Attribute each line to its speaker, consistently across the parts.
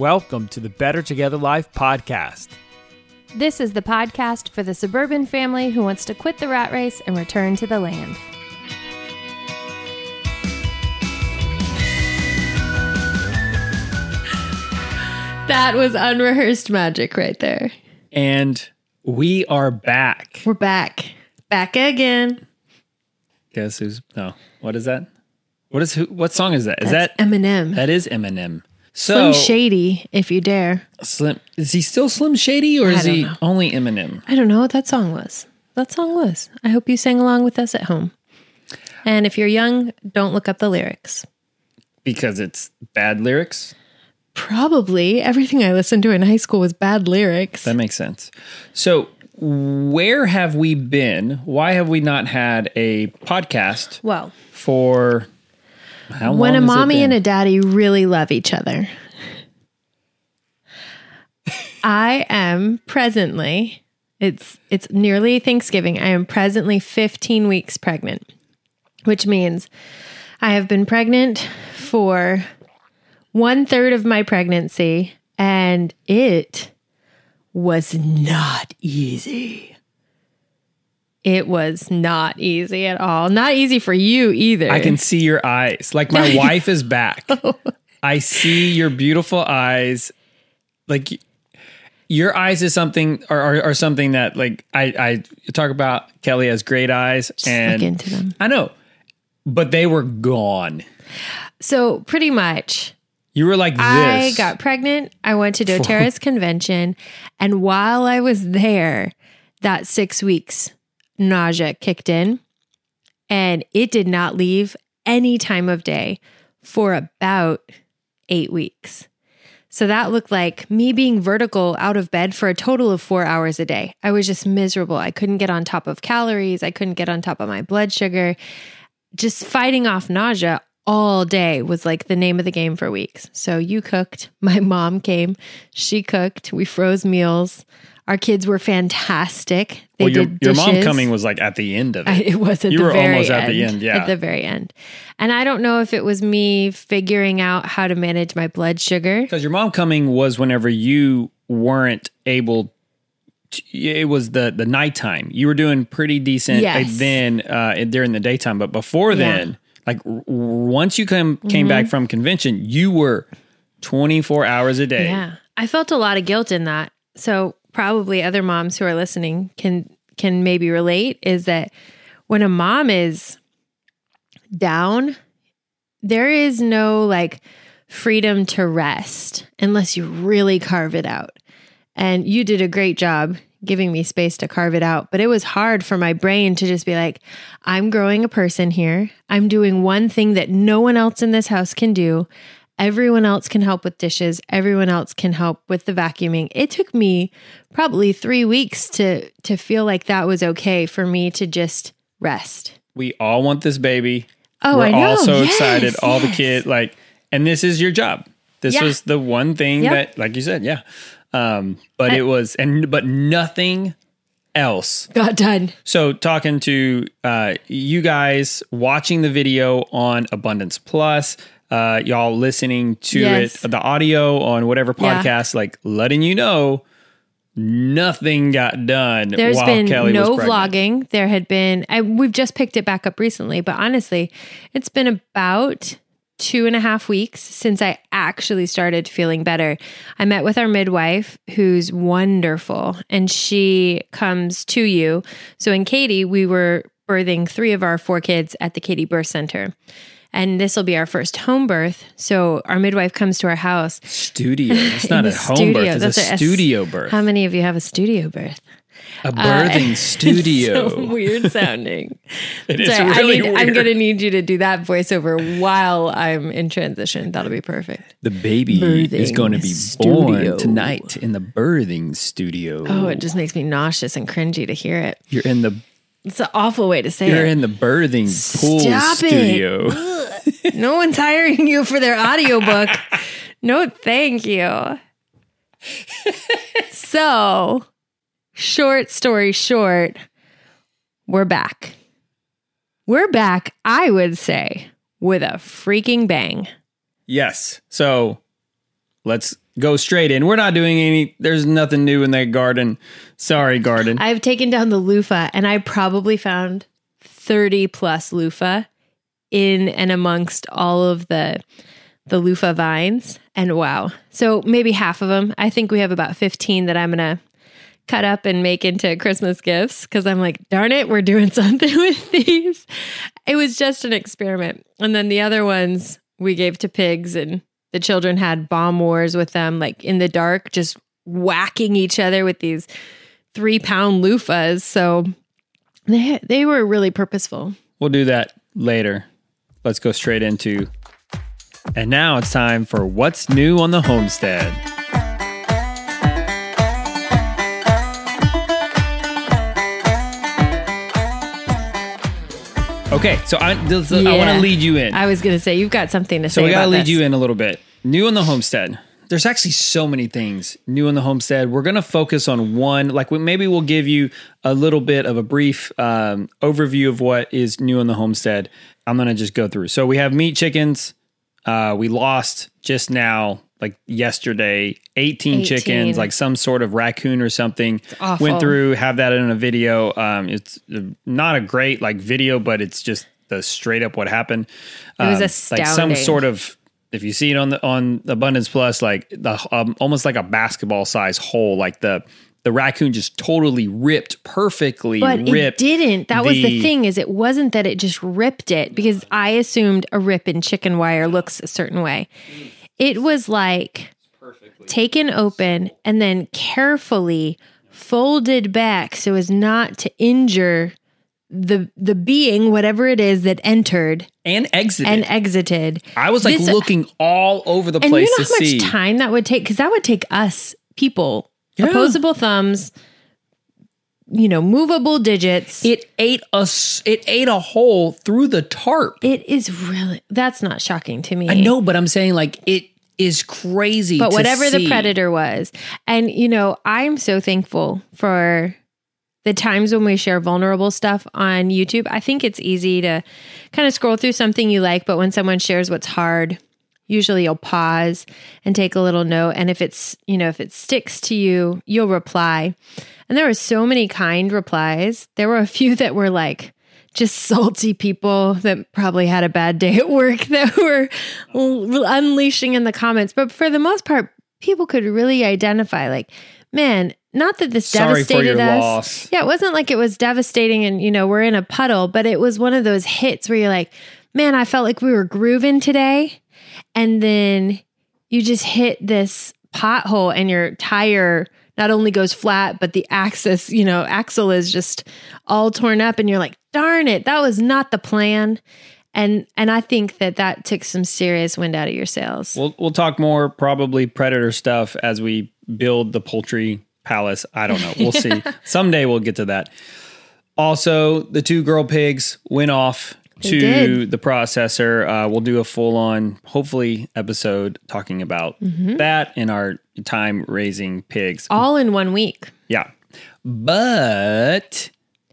Speaker 1: Welcome to the Better Together Life podcast.
Speaker 2: This is the podcast for the suburban family who wants to quit the rat race and return to the land. That was unrehearsed magic right there.
Speaker 1: And we are back.
Speaker 2: We're back. Back again.
Speaker 1: Guess who's no? What is that? What is who? What song is that? Is
Speaker 2: That's
Speaker 1: that
Speaker 2: Eminem.
Speaker 1: that is Eminem? So
Speaker 2: Slim Shady, if you dare.
Speaker 1: Slim is he still Slim Shady or is he
Speaker 2: know.
Speaker 1: only Eminem?
Speaker 2: I don't know what that song was. That song was. I hope you sang along with us at home. And if you're young, don't look up the lyrics.
Speaker 1: Because it's bad lyrics.
Speaker 2: Probably everything I listened to in high school was bad lyrics.
Speaker 1: That makes sense. So where have we been? Why have we not had a podcast
Speaker 2: Well,
Speaker 1: for how
Speaker 2: when a mommy and a daddy really love each other. I am presently it's it's nearly Thanksgiving. I am presently 15 weeks pregnant, which means I have been pregnant for one third of my pregnancy, and it was not easy. It was not easy at all. Not easy for you either.
Speaker 1: I can see your eyes. Like my wife is back. Oh. I see your beautiful eyes. Like your eyes is something or are, are something that like I I talk about. Kelly has great eyes
Speaker 2: Just
Speaker 1: and
Speaker 2: look into them.
Speaker 1: I know, but they were gone.
Speaker 2: So pretty much,
Speaker 1: You were like this.
Speaker 2: I got pregnant. I went to doTERRA's convention, and while I was there, that six weeks nausea kicked in, and it did not leave any time of day for about eight weeks. So that looked like me being vertical out of bed for a total of four hours a day. I was just miserable. I couldn't get on top of calories. I couldn't get on top of my blood sugar. Just fighting off nausea all day was like the name of the game for weeks. So you cooked. My mom came. She cooked. We froze meals. Our kids were fantastic. They
Speaker 1: well, your,
Speaker 2: did
Speaker 1: your mom coming was like at the end of it.
Speaker 2: I, it was at
Speaker 1: You
Speaker 2: the
Speaker 1: were
Speaker 2: very
Speaker 1: almost
Speaker 2: end,
Speaker 1: at the end, yeah.
Speaker 2: At the very end. And I don't know if it was me figuring out how to manage my blood sugar.
Speaker 1: Because your mom coming was whenever you weren't able. To, it was the the nighttime. You were doing pretty decent
Speaker 2: Yes.
Speaker 1: uh, then uh, during the daytime, but before
Speaker 2: Yeah.
Speaker 1: then, like r- once you come came back
Speaker 2: Mm-hmm.
Speaker 1: from convention, you were twenty four hours a day.
Speaker 2: Yeah. I felt a lot of guilt in that. So probably other moms who are listening can can maybe relate is that when a mom is down, there is no like freedom to rest unless you really carve it out. And you did a great job giving me space to carve it out, but it was hard for my brain to just be like, I'm growing a person here. I'm doing one thing that no one else in this house can do. Everyone else can help with dishes. Everyone else can help with the vacuuming. It took me probably 3 weeks to to feel like that was okay for me to just rest.
Speaker 1: We all want this baby.
Speaker 2: Oh,
Speaker 1: we're
Speaker 2: I know.
Speaker 1: all so
Speaker 2: Yes,
Speaker 1: excited. All the kids like, and this is your job. This
Speaker 2: Yeah.
Speaker 1: was the one thing
Speaker 2: Yep.
Speaker 1: that, like you said, yeah. Um, but it was, and but nothing else
Speaker 2: Got done.
Speaker 1: So, talking to uh, you guys, watching the video on Abundance Plus, uh, y'all listening to
Speaker 2: Yes.
Speaker 1: it, the audio on whatever
Speaker 2: Yeah.
Speaker 1: podcast, like letting you know nothing got done.
Speaker 2: There's
Speaker 1: while
Speaker 2: been
Speaker 1: Kelly
Speaker 2: no vlogging. There had been, I, we've just picked it back up recently, but honestly, it's been about two and a half weeks since I actually started feeling better. I met with our midwife, who's wonderful, and she comes to you. So in Katie, we were birthing three of our four kids at the Katie Birth Center. And this will be our first home birth. So our midwife comes to our house.
Speaker 1: Studio. It's not a home
Speaker 2: studio.
Speaker 1: birth. It's
Speaker 2: That's
Speaker 1: a
Speaker 2: a-
Speaker 1: studio birth.
Speaker 2: How many of you have a studio birth?
Speaker 1: a birthing uh, studio.
Speaker 2: so weird sounding.
Speaker 1: It is
Speaker 2: So
Speaker 1: really
Speaker 2: I need, I'm going to need you to do that voiceover while I'm in transition. That'll be perfect.
Speaker 1: the baby is going to be
Speaker 2: studio.
Speaker 1: born tonight in the birthing studio.
Speaker 2: Oh, it just makes me nauseous and cringy to hear it.
Speaker 1: You're in the
Speaker 2: It's an awful way to say it.
Speaker 1: you're in the birthing pool
Speaker 2: Stop
Speaker 1: studio.
Speaker 2: no one's hiring you for their audiobook. no, thank you. so, short story short, we're back. We're back, I would say, with a freaking bang.
Speaker 1: Yes. So let's go straight in. We're not doing any. There's nothing new in that garden. Sorry, garden.
Speaker 2: I've taken down the loofah and I probably found 30 plus loofah in and amongst all of the the loofah vines and wow. So maybe half of them. I think we have about 15 that I'm to cut up and make into Christmas gifts cuz I'm like, darn it, we're doing something with these. It was just an experiment. And then the other ones we gave to pigs and the children had bomb wars with them like in the dark just whacking each other with these 3 pound loofahs. So they they were really purposeful.
Speaker 1: We'll do that later. Let's go straight into. And now it's time for what's new on the homestead. Okay, so I, this, I want to lead you in.
Speaker 2: I was going to say you've got something to say
Speaker 1: So we got to lead
Speaker 2: this.
Speaker 1: you in a little bit. New on the homestead. There's actually so many things new on the homestead. We're going to focus on one. Like we, maybe we'll give you a little bit of a brief um, overview of what is new on the homestead. I'm going to just go through. So we have meat chickens. Uh, we lost just now, like yesterday, 18,
Speaker 2: 18.
Speaker 1: chickens, like some sort of raccoon or something. Went through, have that in a video. Um, it's not a great like video, but it's just the straight up what happened.
Speaker 2: It was
Speaker 1: Um, like some sort of if you see it on the on Abundance Plus, like the um, almost like a basketball size hole, like the the raccoon just totally ripped perfectly
Speaker 2: But
Speaker 1: ripped.
Speaker 2: it didn't. That was the
Speaker 1: the-
Speaker 2: thing is it wasn't that it just ripped it because I assumed a rip in chicken wire looks a certain way. It was like taken open and then carefully folded back so as not to injure the the being whatever it is that entered
Speaker 1: and exited.
Speaker 2: and exited.
Speaker 1: I was like
Speaker 2: this- uh,
Speaker 1: looking all over the
Speaker 2: And
Speaker 1: place
Speaker 2: you know how much
Speaker 1: see.
Speaker 2: time that would take? Because that would take us people,
Speaker 1: Yeah.
Speaker 2: opposable thumbs, you know, movable digits.
Speaker 1: It ate us. It ate a hole through the tarp.
Speaker 2: It is really that's not shocking to me.
Speaker 1: I know, but I'm saying like it is crazy.
Speaker 2: but whatever the predator was, and you know, I'm so thankful for the times when we share vulnerable stuff on YouTube. I think it's easy to kind of scroll through something you like, but when someone shares what's hard, usually you'll pause and take a little note. And if it's, you know, if it sticks to you, you'll reply. And there were so many kind replies. There were a few that were like, just salty people that probably had a bad day at work that were unleashing in the comments. But for the most part, people could really identify, like, man, not that this
Speaker 1: Sorry
Speaker 2: devastated us.
Speaker 1: loss.
Speaker 2: Yeah, it wasn't like it was devastating and, you know, we're in a puddle, but it was one of those hits where you're like, man, I felt like we were grooving today. And then you just hit this pothole and your tire not only goes flat, but the axis, you know, axle is just all torn up and you're like, darn it, that was not the plan. And and I think that that took some serious wind out of your sails.
Speaker 1: We'll we'll talk more probably predator stuff as we build the poultry palace. I don't know. We'll see. Someday we'll get to that. Also, the two girl pigs went off
Speaker 2: They
Speaker 1: to
Speaker 2: did.
Speaker 1: the processor. Uh, we'll do a full on, hopefully, episode talking about that in our time raising pigs.
Speaker 2: all in one week.
Speaker 1: Yeah. But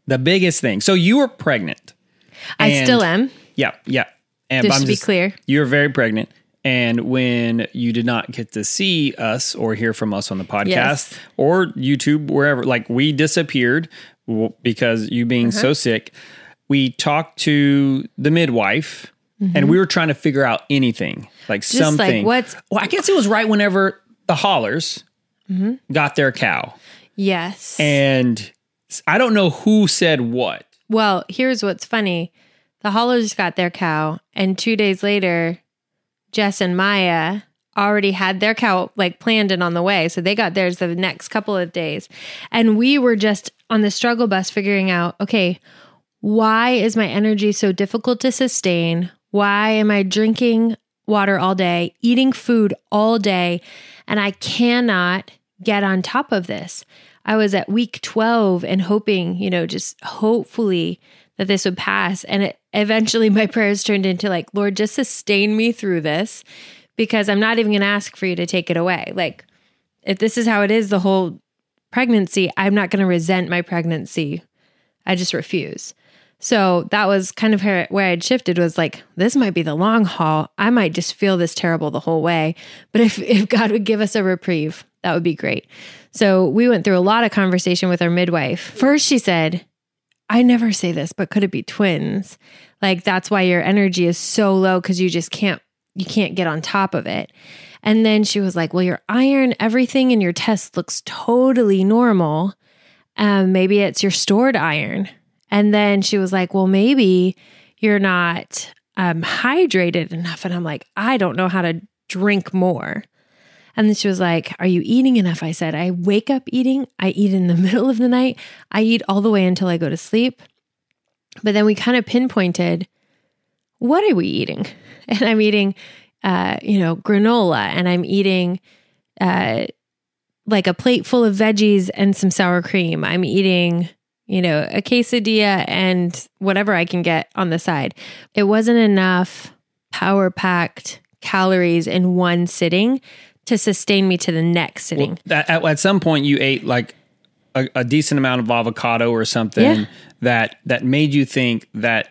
Speaker 1: the biggest thing so you were pregnant.
Speaker 2: I still am.
Speaker 1: Yeah. Yeah. And
Speaker 2: Just
Speaker 1: I'm
Speaker 2: to be clear.
Speaker 1: you were very pregnant. And when you did not get to see us or hear from us on the podcast
Speaker 2: Yes.
Speaker 1: or YouTube, wherever, like we disappeared because you being
Speaker 2: Uh-huh.
Speaker 1: so sick, we talked to the midwife and we were trying to figure out anything, like
Speaker 2: Mm-hmm. like
Speaker 1: something.
Speaker 2: what's-
Speaker 1: well, I guess it was right whenever the haulers
Speaker 2: Mm-hmm.
Speaker 1: got their cow.
Speaker 2: Yes.
Speaker 1: And I don't know who said what.
Speaker 2: Well, here's what's funny. The Hollers got their cow, and two days later, Jess and Maya already had their cow like planned and on the way. So they got theirs the next couple of days. And we were just on the struggle bus figuring out okay, why is my energy so difficult to sustain? Why am I drinking water all day, eating food all day, and I cannot get on top of this? I was at week 12 and hoping, you know, just hopefully that this would pass. And it eventually my prayers turned into like, Lord, just sustain me through this because I'm not even going to ask for you to take it away. Like, if this is how it is the whole pregnancy, I'm not going to resent my pregnancy. I just refuse. So that was kind of where, I'd shifted was like, this might be the long haul. I might just feel this terrible the whole way. But if, if God would give us a reprieve, that would be great. So we went through a lot of conversation with our midwife. First, she said, I never say this, but could it be twins? Like that's why your energy is so low because you just can't you can't get on top of it. And then she was like, Well, your iron, everything in your test looks totally normal. Um, maybe it's your stored iron. And then she was like, Well, maybe you're not um, hydrated enough. And I'm like, I don't know how to drink more. And then she was like, Are you eating enough? I said, I wake up eating. I eat in the middle of the night. I eat all the way until I go to sleep. But then we kind of pinpointed what are we eating? And I'm eating, uh, you know, granola and I'm eating, uh, like a plate full of veggies and some sour cream. I'm eating, you know, a quesadilla and whatever I can get on the side. It wasn't enough power packed calories in one sitting to sustain me to the next sitting.
Speaker 1: Well, that, at, at some point, you ate like a, a decent amount of avocado or something
Speaker 2: Yeah.
Speaker 1: that that made you think that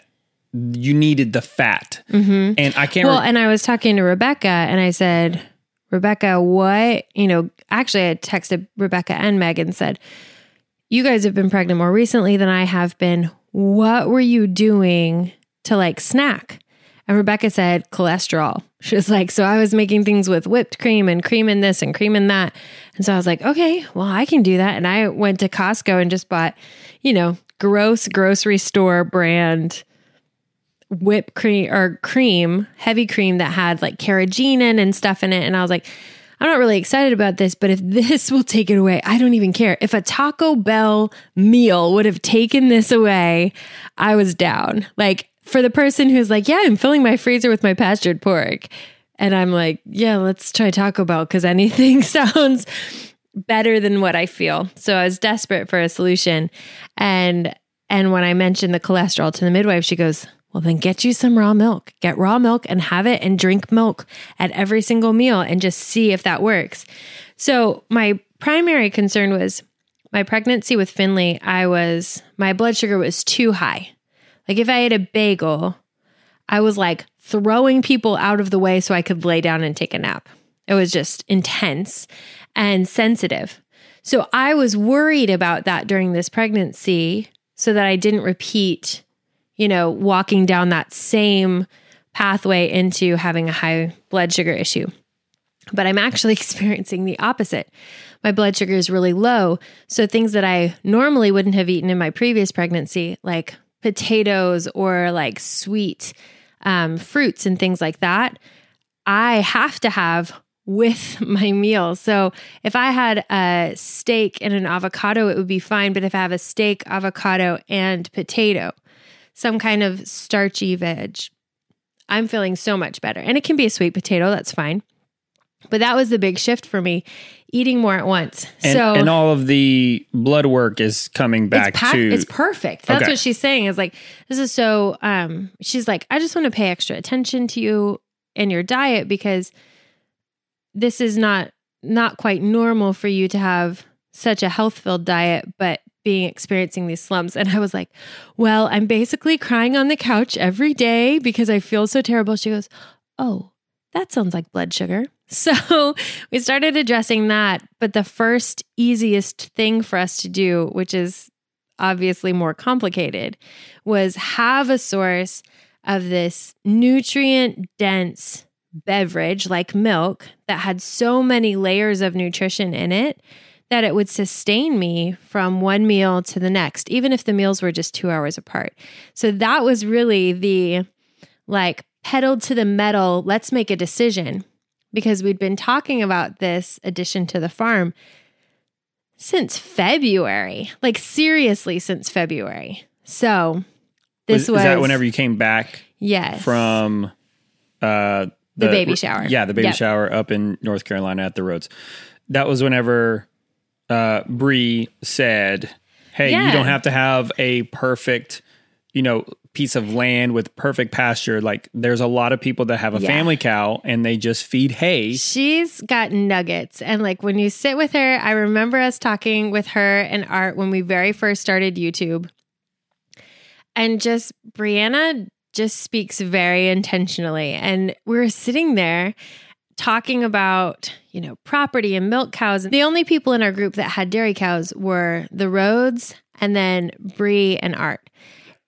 Speaker 1: you needed the fat. Mm-hmm. And I can't.
Speaker 2: Well,
Speaker 1: re-
Speaker 2: and I was talking to Rebecca and I said, Rebecca, what, you know, actually I texted Rebecca and Megan said, you guys have been pregnant more recently than I have been. What were you doing to like snack? And Rebecca said, cholesterol. She was like, so I was making things with whipped cream and cream in this and cream in that. And so I was like, okay, well, I can do that. And I went to Costco and just bought, you know, gross grocery store brand whipped cream or cream, heavy cream that had like carrageenan and stuff in it. And I was like, I'm not really excited about this, but if this will take it away, I don't even care. If a Taco Bell meal would have taken this away, I was down. Like for the person who's like, yeah, I'm filling my freezer with my pastured pork. And I'm like, yeah, let's try Taco Bell because anything sounds better than what I feel. So I was desperate for a solution. And and when I mentioned the cholesterol to the midwife, she goes, Well, then get you some raw milk. Get raw milk and have it and drink milk at every single meal and just see if that works. So my primary concern was my pregnancy with Finley, I was my blood sugar was too high. Like if I ate a bagel, I was like throwing people out of the way so I could lay down and take a nap. It was just intense and sensitive. So I was worried about that during this pregnancy so that I didn't repeat, you know, walking down that same pathway into having a high blood sugar issue. But I'm actually experiencing the opposite. My blood sugar is really low. So things that I normally wouldn't have eaten in my previous pregnancy, like potatoes or like sweet um, fruits and things like that, I have to have with my meal. So if I had a steak and an avocado, it would be fine. But if I have a steak, avocado, and potato, some kind of starchy veg, I'm feeling so much better. And it can be a sweet potato, that's fine. But that was the big shift for me, eating more at once.
Speaker 1: and,
Speaker 2: so
Speaker 1: and all of the blood work is coming back
Speaker 2: it's, packed,
Speaker 1: to.
Speaker 2: it's perfect. That's
Speaker 1: Okay.
Speaker 2: what she's saying is like, this is so, um, she's like, I just want to pay extra attention to you and your diet because this is not, not quite normal for you to have such a health filled diet, but being experiencing these slumps. And I was like, well, I'm basically crying on the couch every day because I feel so terrible. She goes, oh, that sounds like blood sugar. So we started addressing that. But the first easiest thing for us to do, which is obviously more complicated, was have a source of this nutrient dense beverage like milk that had so many layers of nutrition in it that it would sustain me from one meal to the next, even if the meals were just two hours apart. So that was really the like pedal to the metal, let's make a decision because we'd been talking about this addition to the farm since February, like seriously since February. So this
Speaker 1: was,
Speaker 2: was,
Speaker 1: is that whenever you came back
Speaker 2: yes
Speaker 1: from uh,
Speaker 2: The baby shower.
Speaker 1: Yeah, the baby
Speaker 2: Yep.
Speaker 1: shower up in North Carolina at the Rhodes. That was whenever uh, Bree said, "Hey,
Speaker 2: Yeah.
Speaker 1: you don't have to have a perfect, you know, piece of land with perfect pasture. Like, there's a lot of people that have a
Speaker 2: Yeah.
Speaker 1: family cow and they just feed hay.
Speaker 2: She's got nuggets. And like when you sit with her, I remember us talking with her and Art when we very first started YouTube. and just Brianna just speaks very intentionally. And we were sitting there talking about, you know, property and milk cows. The only people in our group that had dairy cows were the Rhodes and then Bree and Art.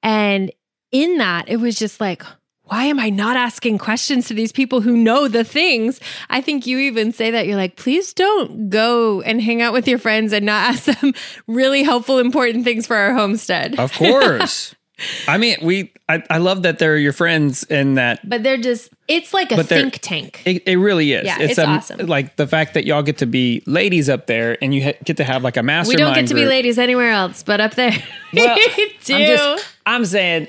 Speaker 2: And in that, it was just like, why am I not asking questions to these people who know the things? I think you even say that you're like, please don't go and hang out with your friends and not ask them really helpful, important things for our homestead.
Speaker 1: Of course. I mean, we. I, I love that they're your friends and that.
Speaker 2: But they're just. It's like a
Speaker 1: But they're-
Speaker 2: think tank.
Speaker 1: It, it really is.
Speaker 2: Yeah, it's
Speaker 1: um,
Speaker 2: awesome.
Speaker 1: Like the fact that y'all get to be ladies up there and you ha- get to have like a mastermind.
Speaker 2: We don't get to be
Speaker 1: group.
Speaker 2: ladies anywhere else, but up there
Speaker 1: Well,
Speaker 2: we do.
Speaker 1: I'm just. I'm saying.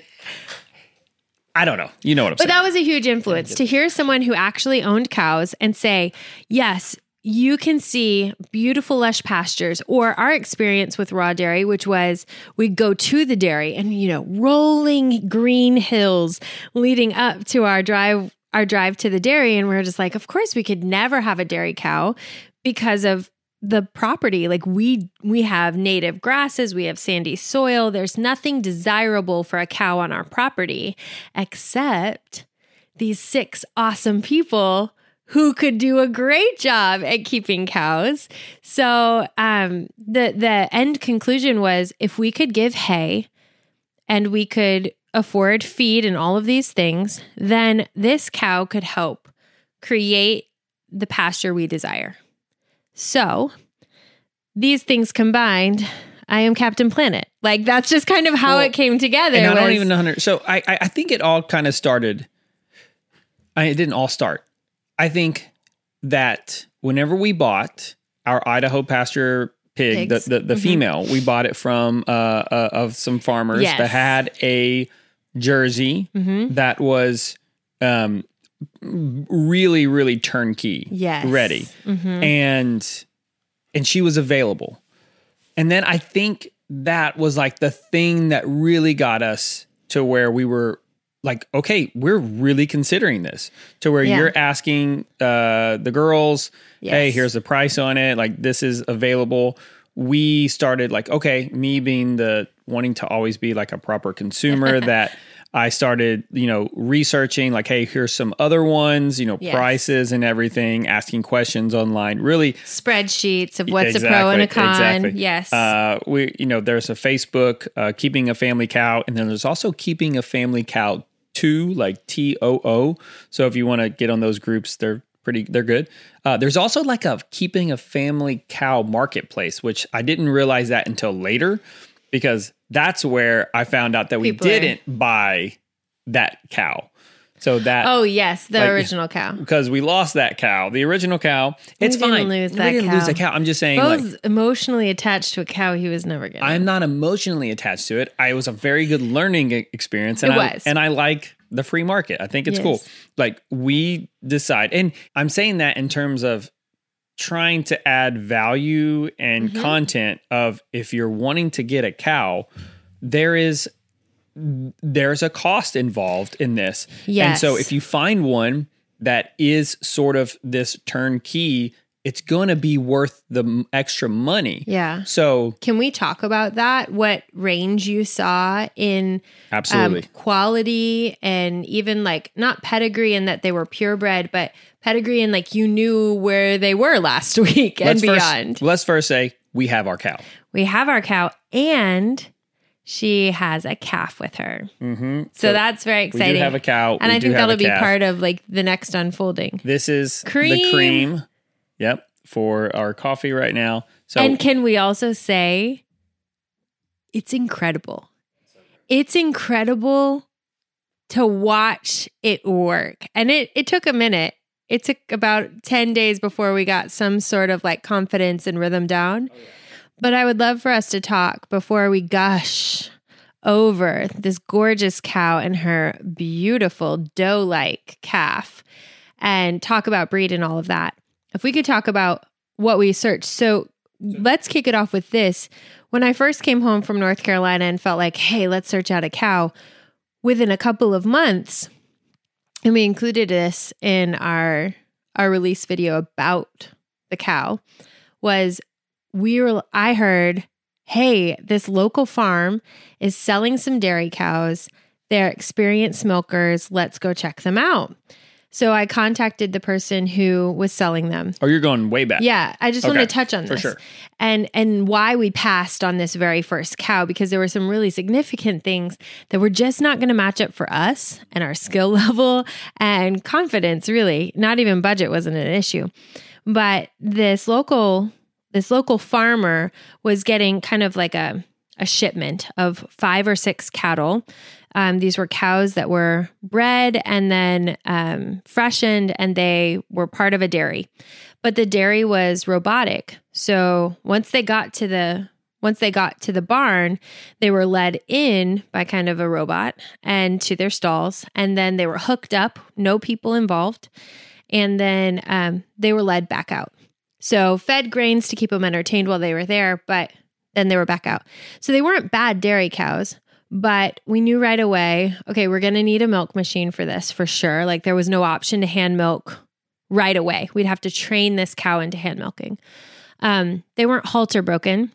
Speaker 1: I don't know. You know what I'm saying?
Speaker 2: But
Speaker 1: saying.
Speaker 2: that was a huge influence to hear someone who actually owned cows and say, yes, you can see beautiful lush pastures or our experience with raw dairy which was we'd go to the dairy and you know rolling green hills leading up to our drive our drive to the dairy. And we are just like of course we could never have a dairy cow because of the property. Like we we have native grasses we have sandy soil. There's nothing desirable for a cow on our property except these six awesome people who could do a great job at keeping cows. So um, the the end conclusion was if we could give hay and we could afford feed and all of these things, then this cow could help create the pasture we desire. So these things combined, I am Captain Planet. Like that's just kind of how
Speaker 1: Well,
Speaker 2: it came together.
Speaker 1: and I don't even know. So I, I, I think it all kind of started. I it didn't all start. I think that whenever we bought our Idaho pasture pig, the
Speaker 2: Pigs.
Speaker 1: the, the female, we bought it from uh, uh of some farmers
Speaker 2: Yes.
Speaker 1: that had a jersey
Speaker 2: Mhm.
Speaker 1: that was um really really turnkey
Speaker 2: Yes.
Speaker 1: ready
Speaker 2: Mhm.
Speaker 1: and and she was available and then i think that was like the thing that really got us to where we were like okay we're really considering this to where
Speaker 2: Yeah.
Speaker 1: you're asking uh the girls hey here's the price on it like this is available we started like okay me being the wanting to always be like a proper consumer that I started, you know, researching like, hey, here's some other ones, you know,
Speaker 2: Yes.
Speaker 1: prices and everything, asking questions online. Really,
Speaker 2: spreadsheets of what's a pro and a con.
Speaker 1: exactly.
Speaker 2: Yes.
Speaker 1: Uh, we, you know, there's a Facebook, uh, keeping a family cow, and then there's also keeping a family cow two, like T O O. So if you want to get on those groups, they're pretty, they're good. Uh, there's also like a keeping a family cow marketplace, which I didn't realize that until later, because that's where I found out that we
Speaker 2: People are-
Speaker 1: didn't buy that cow. So that
Speaker 2: oh yes, the
Speaker 1: like-
Speaker 2: original cow.
Speaker 1: because we lost that cow, the original cow. It's
Speaker 2: didn't
Speaker 1: fine.
Speaker 2: lose
Speaker 1: we
Speaker 2: that
Speaker 1: didn't lose
Speaker 2: cow.
Speaker 1: a cow. I'm just saying, like,
Speaker 2: was emotionally attached to a cow he was never gonna.
Speaker 1: I'm not emotionally attached to it. I was a very good learning experience, and
Speaker 2: It
Speaker 1: I
Speaker 2: was.
Speaker 1: and I like the free market. I think it's
Speaker 2: Yes.
Speaker 1: cool. Like we decide, and I'm saying that in terms of trying to add value and
Speaker 2: Mm-hmm.
Speaker 1: content of if you're wanting to get a cow, there is there's a cost involved in this. And so if you find one that is sort of this turnkey, it's going to be worth the extra money.
Speaker 2: yeah.
Speaker 1: So
Speaker 2: Can we talk about that? What range you saw in um,
Speaker 1: absolutely.
Speaker 2: quality and even like not pedigree in that they were purebred, but pedigree and like you knew where they were last week and
Speaker 1: let's
Speaker 2: beyond.
Speaker 1: Let's first say we have our cow.
Speaker 2: we have our cow and she has a calf with her.
Speaker 1: Mm-hmm.
Speaker 2: So, that's very
Speaker 1: we
Speaker 2: exciting.
Speaker 1: do have a cow.
Speaker 2: and
Speaker 1: we
Speaker 2: I think that'll be part of like the next unfolding.
Speaker 1: This is the
Speaker 2: Cream.
Speaker 1: cream. Yep, for our coffee right now. So
Speaker 2: and can we also say it's incredible? It's incredible to watch it work. And it it took a minute. It took about 10 days before we got some sort of like confidence and rhythm down. But I would love for us to talk before we gush over this gorgeous cow and her beautiful doe like calf and talk about breed and all of that. If we could talk about what we searched. So let's kick it off with this. When I first came home from North Carolina and felt like, hey, let's search out a cow, within a couple of months, and we included this in our our release video about the cow, was we were I heard, hey, this local farm is selling some dairy cows. They're experienced milkers. Let's go check them out. So I contacted the person who was selling them.
Speaker 1: Oh, you're going way back.
Speaker 2: Yeah, I just
Speaker 1: Okay,
Speaker 2: want to touch on
Speaker 1: for
Speaker 2: this
Speaker 1: sure.
Speaker 2: and and why we passed on this very first cow because there were some really significant things that were just not going to match up for us and our skill level and confidence. Really, not even budget wasn't an issue, but this local this local farmer was getting kind of like a a shipment of five or six cattle. Um, these were cows that were bred and then um, freshened, and they were part of a dairy. But the dairy was robotic, so once they got to the once they got to the barn, they were led in by kind of a robot and to their stalls, and then they were hooked up, no people involved, and then um, they were led back out. So fed grains to keep them entertained while they were there, but then they were back out. So they weren't bad dairy cows, but we knew right away, okay, we're going to need a milk machine for this for sure. Like there was no option to hand milk right away. We'd have to train this cow into hand milking. Um, they weren't halter broken.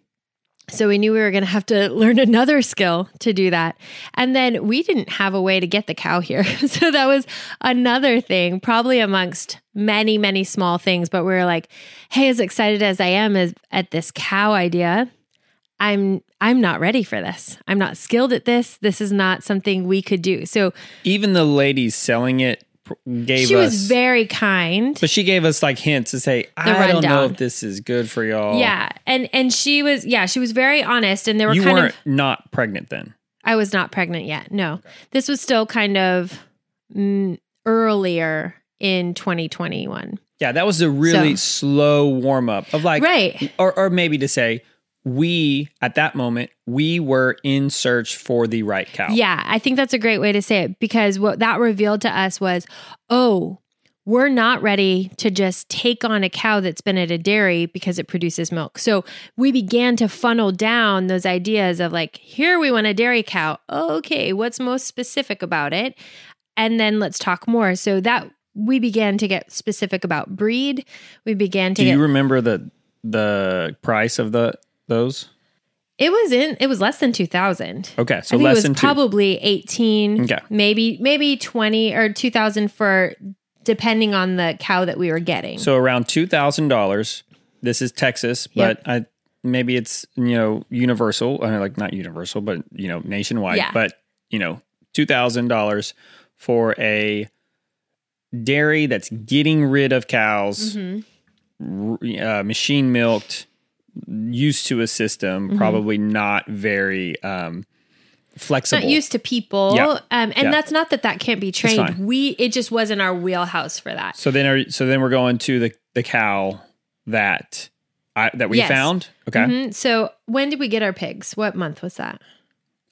Speaker 2: So we knew we were going to have to learn another skill to do that. And then we didn't have a way to get the cow here. so that was another thing, probably amongst many, many small things. But we were like, hey, as excited as I am at this cow idea, I'm I'm not ready for this. I'm not skilled at this. This is not something we could do. So
Speaker 1: Even the ladies selling it gave
Speaker 2: she
Speaker 1: us,
Speaker 2: was very kind.
Speaker 1: but she gave us like hints to say, I don't know if this is good for y'all.
Speaker 2: Yeah. And and she was yeah, she was very honest and they were
Speaker 1: you
Speaker 2: kind
Speaker 1: weren't
Speaker 2: of
Speaker 1: not pregnant then.
Speaker 2: I was not pregnant yet. No. This was still kind of mm, earlier in 2021.
Speaker 1: Yeah, that was a really slow warm up of like,
Speaker 2: right.
Speaker 1: or or maybe to say, we at that moment we were in search for the right cow.
Speaker 2: Yeah, I think that's a great way to say it because what that revealed to us was, oh, we're not ready to just take on a cow that's been at a dairy because it produces milk. So we began to funnel down those ideas of like, here we want a dairy cow. Okay, what's most specific about it? And then let's talk more. So that we began to get specific about breed. We began to
Speaker 1: Do
Speaker 2: get
Speaker 1: you remember the the price of the those?
Speaker 2: it was in it was less than 2000.
Speaker 1: Okay,
Speaker 2: I
Speaker 1: so
Speaker 2: think
Speaker 1: less
Speaker 2: it was
Speaker 1: than two.
Speaker 2: probably 18,
Speaker 1: Okay.
Speaker 2: maybe maybe 20 or 2000 for depending on the cow that we were getting.
Speaker 1: So around two thousand dollars. This is Texas,
Speaker 2: Yep.
Speaker 1: but I maybe it's you know universal. I mean, like not universal, but you know nationwide.
Speaker 2: Yeah.
Speaker 1: But you know two thousand dollars for a dairy that's getting rid of cows,
Speaker 2: Mhm.
Speaker 1: uh, machine milked, used to a system,
Speaker 2: Mm-hmm.
Speaker 1: probably not very um, flexible.
Speaker 2: Not used to people, um, and that's not that that can't be trained. We it just wasn't our wheelhouse for that.
Speaker 1: so then, are, so then we're going to the the cow that I, that we
Speaker 2: Yes.
Speaker 1: found. Okay.
Speaker 2: Mhm. So when did we get our pigs? What month was that?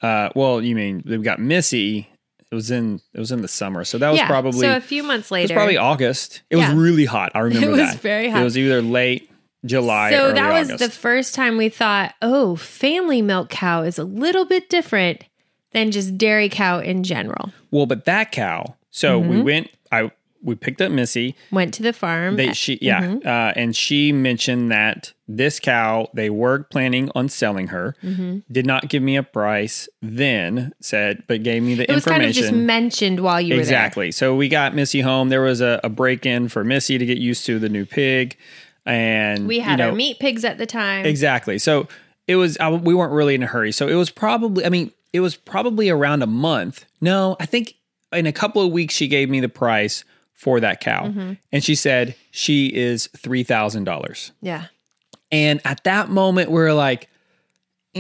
Speaker 1: Uh, well, you mean we got Missy? It was in it was in the summer, so that was
Speaker 2: yeah,
Speaker 1: probably
Speaker 2: so a few months
Speaker 1: was
Speaker 2: later.
Speaker 1: probably August. It
Speaker 2: Yeah.
Speaker 1: was really hot. I remember that.
Speaker 2: It was
Speaker 1: that.
Speaker 2: very hot.
Speaker 1: It was either late July.
Speaker 2: so that was
Speaker 1: August.
Speaker 2: the first time we thought, oh, family milk cow is a little bit different than just dairy cow in general.
Speaker 1: well, but that cow. So we
Speaker 2: Mm-hmm.
Speaker 1: went. I we picked up Missy.
Speaker 2: Went to the farm.
Speaker 1: They she yeah,
Speaker 2: Mm-hmm.
Speaker 1: uh, and she mentioned that this cow they were planning on selling her.
Speaker 2: Mm-hmm.
Speaker 1: Did not give me a price then. Said, but gave me the
Speaker 2: it was kind of just mentioned while you were.
Speaker 1: Exactly. So we got Missy home. There was a, a break in for Missy to get used to the new pig, and
Speaker 2: We
Speaker 1: you
Speaker 2: had
Speaker 1: know,
Speaker 2: our meat pigs at the time.
Speaker 1: Exactly. So it was. I, we weren't really in a hurry. So it was probably. I mean, it was probably around a month. No, I think in a couple of weeks she gave me the price for that cow,
Speaker 2: Mm-hmm.
Speaker 1: and she said she is three thousand dollars.
Speaker 2: Yeah.
Speaker 1: And at that moment, we are like, eh.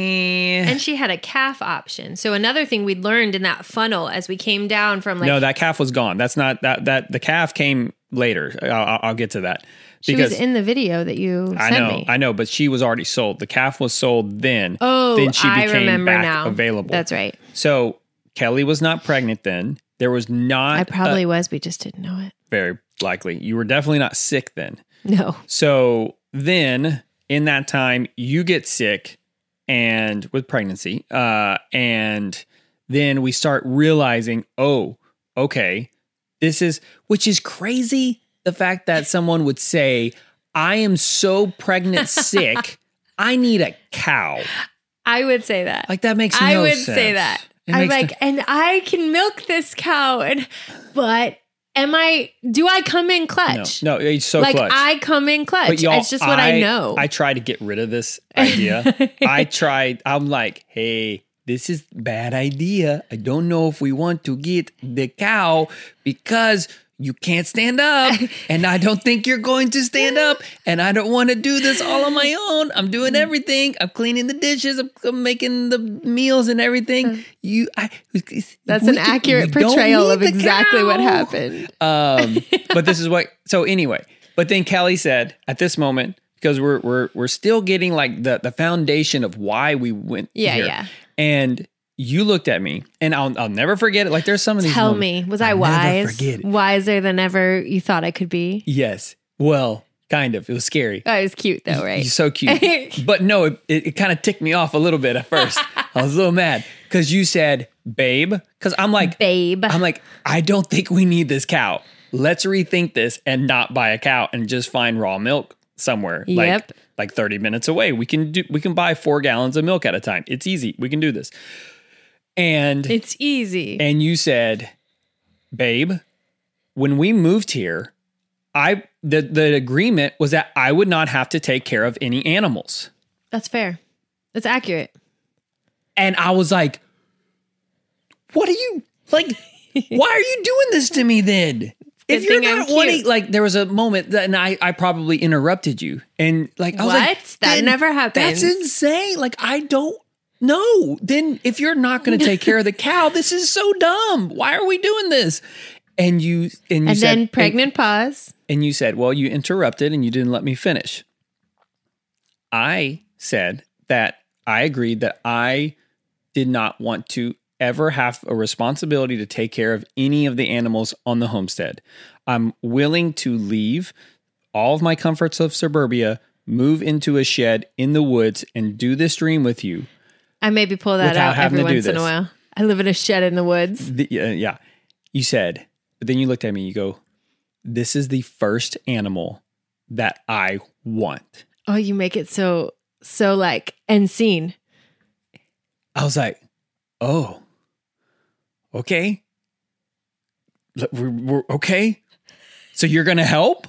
Speaker 2: And she had a calf option. So another thing we'd learned in that funnel as we came down from like
Speaker 1: no, that calf was gone. That's not that. That the calf came later. I'll, I'll- get to that
Speaker 2: she was in the video that you
Speaker 1: I know,
Speaker 2: me.
Speaker 1: I know, but she was already sold. The calf was sold then.
Speaker 2: oh,
Speaker 1: then she
Speaker 2: I
Speaker 1: became
Speaker 2: remember
Speaker 1: back
Speaker 2: now.
Speaker 1: available.
Speaker 2: That's right.
Speaker 1: So Kelly was not pregnant then. There was not
Speaker 2: I probably
Speaker 1: uh,
Speaker 2: was. We just didn't know it.
Speaker 1: very likely. You were definitely not sick then.
Speaker 2: No.
Speaker 1: So then in that time you get sick and with pregnancy uh and then we start realizing, "Oh, okay. This is which is crazy the fact that someone would say, "I am so pregnant sick, I need a cow."
Speaker 2: I would say that.
Speaker 1: Like that makes no
Speaker 2: I would
Speaker 1: sense.
Speaker 2: say that.
Speaker 1: It
Speaker 2: I'm like, and I can milk this cow, and but am I? Do I come in clutch?
Speaker 1: no, it's so
Speaker 2: like
Speaker 1: clutch.
Speaker 2: I come in clutch.
Speaker 1: But y'all,
Speaker 2: it's just what I, know.
Speaker 1: I try to get rid of this idea. I tried. I'm like, hey, this is bad idea. I don't know if we want to get the cow because you can't stand up, and I don't think you're going to stand up, and I don't want to do this all on my own. I'm doing everything. I'm cleaning the dishes. I'm, I'm making the meals and everything. You, I.
Speaker 2: That's an
Speaker 1: can-
Speaker 2: accurate portrayal of exactly what happened.
Speaker 1: Um, but this is what. So anyway, but then Kelly said at this moment because we're we're we're still getting like the the foundation of why we went.
Speaker 2: Yeah,
Speaker 1: here.
Speaker 2: yeah.
Speaker 1: And you looked at me, and I'll I'll never forget it. Like there's some of these.
Speaker 2: Tell
Speaker 1: moments-
Speaker 2: me, was I
Speaker 1: never
Speaker 2: wise? Wiser than ever you thought I could be?
Speaker 1: Yes. Well, kind of. It was scary.
Speaker 2: Oh, it was cute though, right?
Speaker 1: You're so cute. but no, it, it, it kind of ticked me off a little bit at first. I was a little mad because you said, babe. Because I'm like,
Speaker 2: Babe.
Speaker 1: I'm like, I don't think we need this cow. Let's rethink this and not buy a cow and just find raw milk somewhere. Like, like 30 minutes away. We can do we can buy four gallons of milk at a time. It's easy. We can do this. And
Speaker 2: it's easy.
Speaker 1: and you said, babe, when we moved here, I the the agreement was that I would not have to take care of any animals.
Speaker 2: That's fair. That's accurate.
Speaker 1: And I was like, what are you like? why are you doing this to me then? If you're
Speaker 2: thing I'm
Speaker 1: not wanting,
Speaker 2: cute.
Speaker 1: like, there was a moment that, and I, I probably interrupted you, and like, I was like,
Speaker 2: That never happened.
Speaker 1: That's insane. Like, I don't know. Then, if you're not going to take care of the cow, this is so dumb. Why are we doing this? And you, and you
Speaker 2: And
Speaker 1: said,
Speaker 2: then pregnant pause.
Speaker 1: and you said, well, you interrupted and you didn't let me finish. I said that I agreed that I did not want to ever have a responsibility to take care of any of the animals on the homestead. I'm willing to leave all of my comforts of suburbia, move into a shed in the woods, and do this dream with you.
Speaker 2: I maybe pull that out every once in a while. I live in a shed in the woods.
Speaker 1: The, yeah, yeah. You said, but then you looked at me, you go, This is the first animal that I want.
Speaker 2: Oh, you make it so so like and seen.
Speaker 1: I was like, oh, okay. We're, we're- okay. So you're going to help?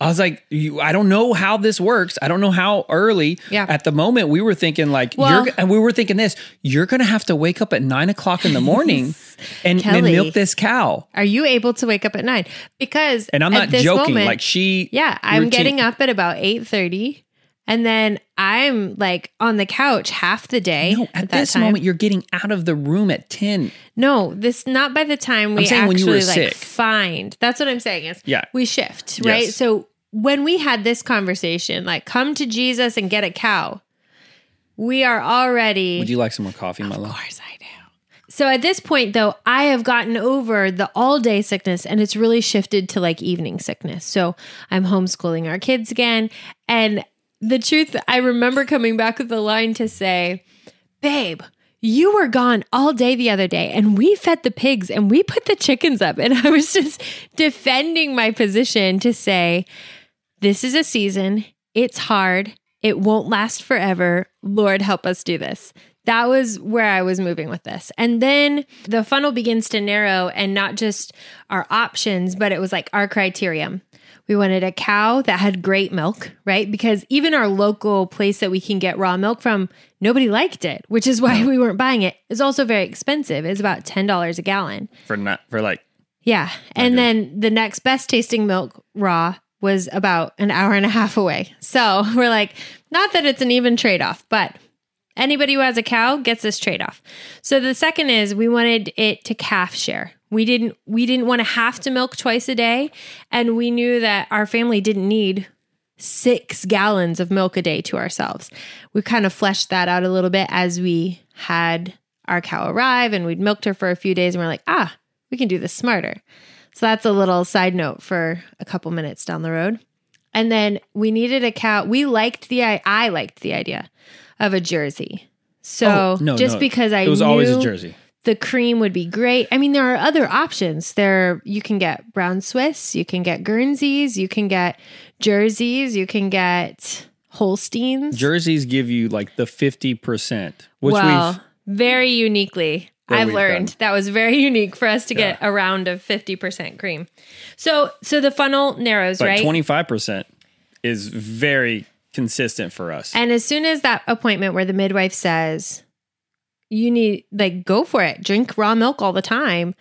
Speaker 1: I was like, you, I don't know how this works. I don't know how early.
Speaker 2: Yeah.
Speaker 1: At the moment, we were thinking like,
Speaker 2: Well-
Speaker 1: you're, and we were thinking this, you're going to have to wake up at nine o'clock in the morning and, and milk this cow.
Speaker 2: Are you able to wake up at nine? Because
Speaker 1: And I'm not joking.
Speaker 2: moment-
Speaker 1: like she,
Speaker 2: Yeah, I'm
Speaker 1: routine-
Speaker 2: getting up at about eight thirty, and then I'm like on the couch half the day.
Speaker 1: No, at,
Speaker 2: that
Speaker 1: this
Speaker 2: time.
Speaker 1: moment, you're getting out of the room at 10.
Speaker 2: no, this not by the time we actually
Speaker 1: you were
Speaker 2: like
Speaker 1: sick.
Speaker 2: find. That's what I'm saying is
Speaker 1: Yeah.
Speaker 2: we shift right.
Speaker 1: Yes.
Speaker 2: So when we had this conversation, like come to Jesus and get a cow, we are already.
Speaker 1: Would you like some more coffee, my love?
Speaker 2: Of course I do. So at this point, though, I have gotten over the all day sickness and it's really shifted to like evening sickness. So I'm homeschooling our kids again. And the truth, I remember coming back with the line to say, Babe, you were gone all day the other day and we fed the pigs and we put the chickens up. And I was just defending my position to say, This is a season, it's hard, it won't last forever. Lord, help us do this. That was where I was moving with this. And then the funnel begins to narrow and not just our options, but it was like our criterion. We wanted a cow that had great milk, right? Because even our local place that we can get raw milk from, nobody liked it, which is why we weren't buying it. It's also very expensive. It's about $10 a gallon.
Speaker 1: For not, for like,
Speaker 2: Yeah. And then the next best tasting milk raw was about an hour and a half away. So we're like, not that it's an even trade off, but anybody who has a cow gets this trade off. So the second is we wanted it to calf share. We didn't we didn't want to have to milk twice a day and we knew that our family didn't need 6 gallons of milk a day to ourselves. We kind of fleshed that out a little bit as we had our cow arrive and we'd milked her for a few days and we're like, "Ah, we can do this smarter." So that's a little side note for a couple minutes down the road. And then we needed a cow. We liked the I I liked the idea of a jersey. So
Speaker 1: Oh, no,
Speaker 2: just
Speaker 1: no.
Speaker 2: because I
Speaker 1: it was always a jersey.
Speaker 2: the cream would be great. I mean, there are other options. There you can get brown Swiss, you can get Guernseys, you can get jerseys, you can get Holsteins.
Speaker 1: Jerseys give you like the 50%, which
Speaker 2: well, very uniquely. I've learned
Speaker 1: done.
Speaker 2: that was very unique for us to get a round of 50% cream. So so the funnel narrows,
Speaker 1: but
Speaker 2: right?
Speaker 1: 25% is very consistent for us.
Speaker 2: And as soon as that appointment where the midwife says, you need, like, go for it, drink raw milk all the time,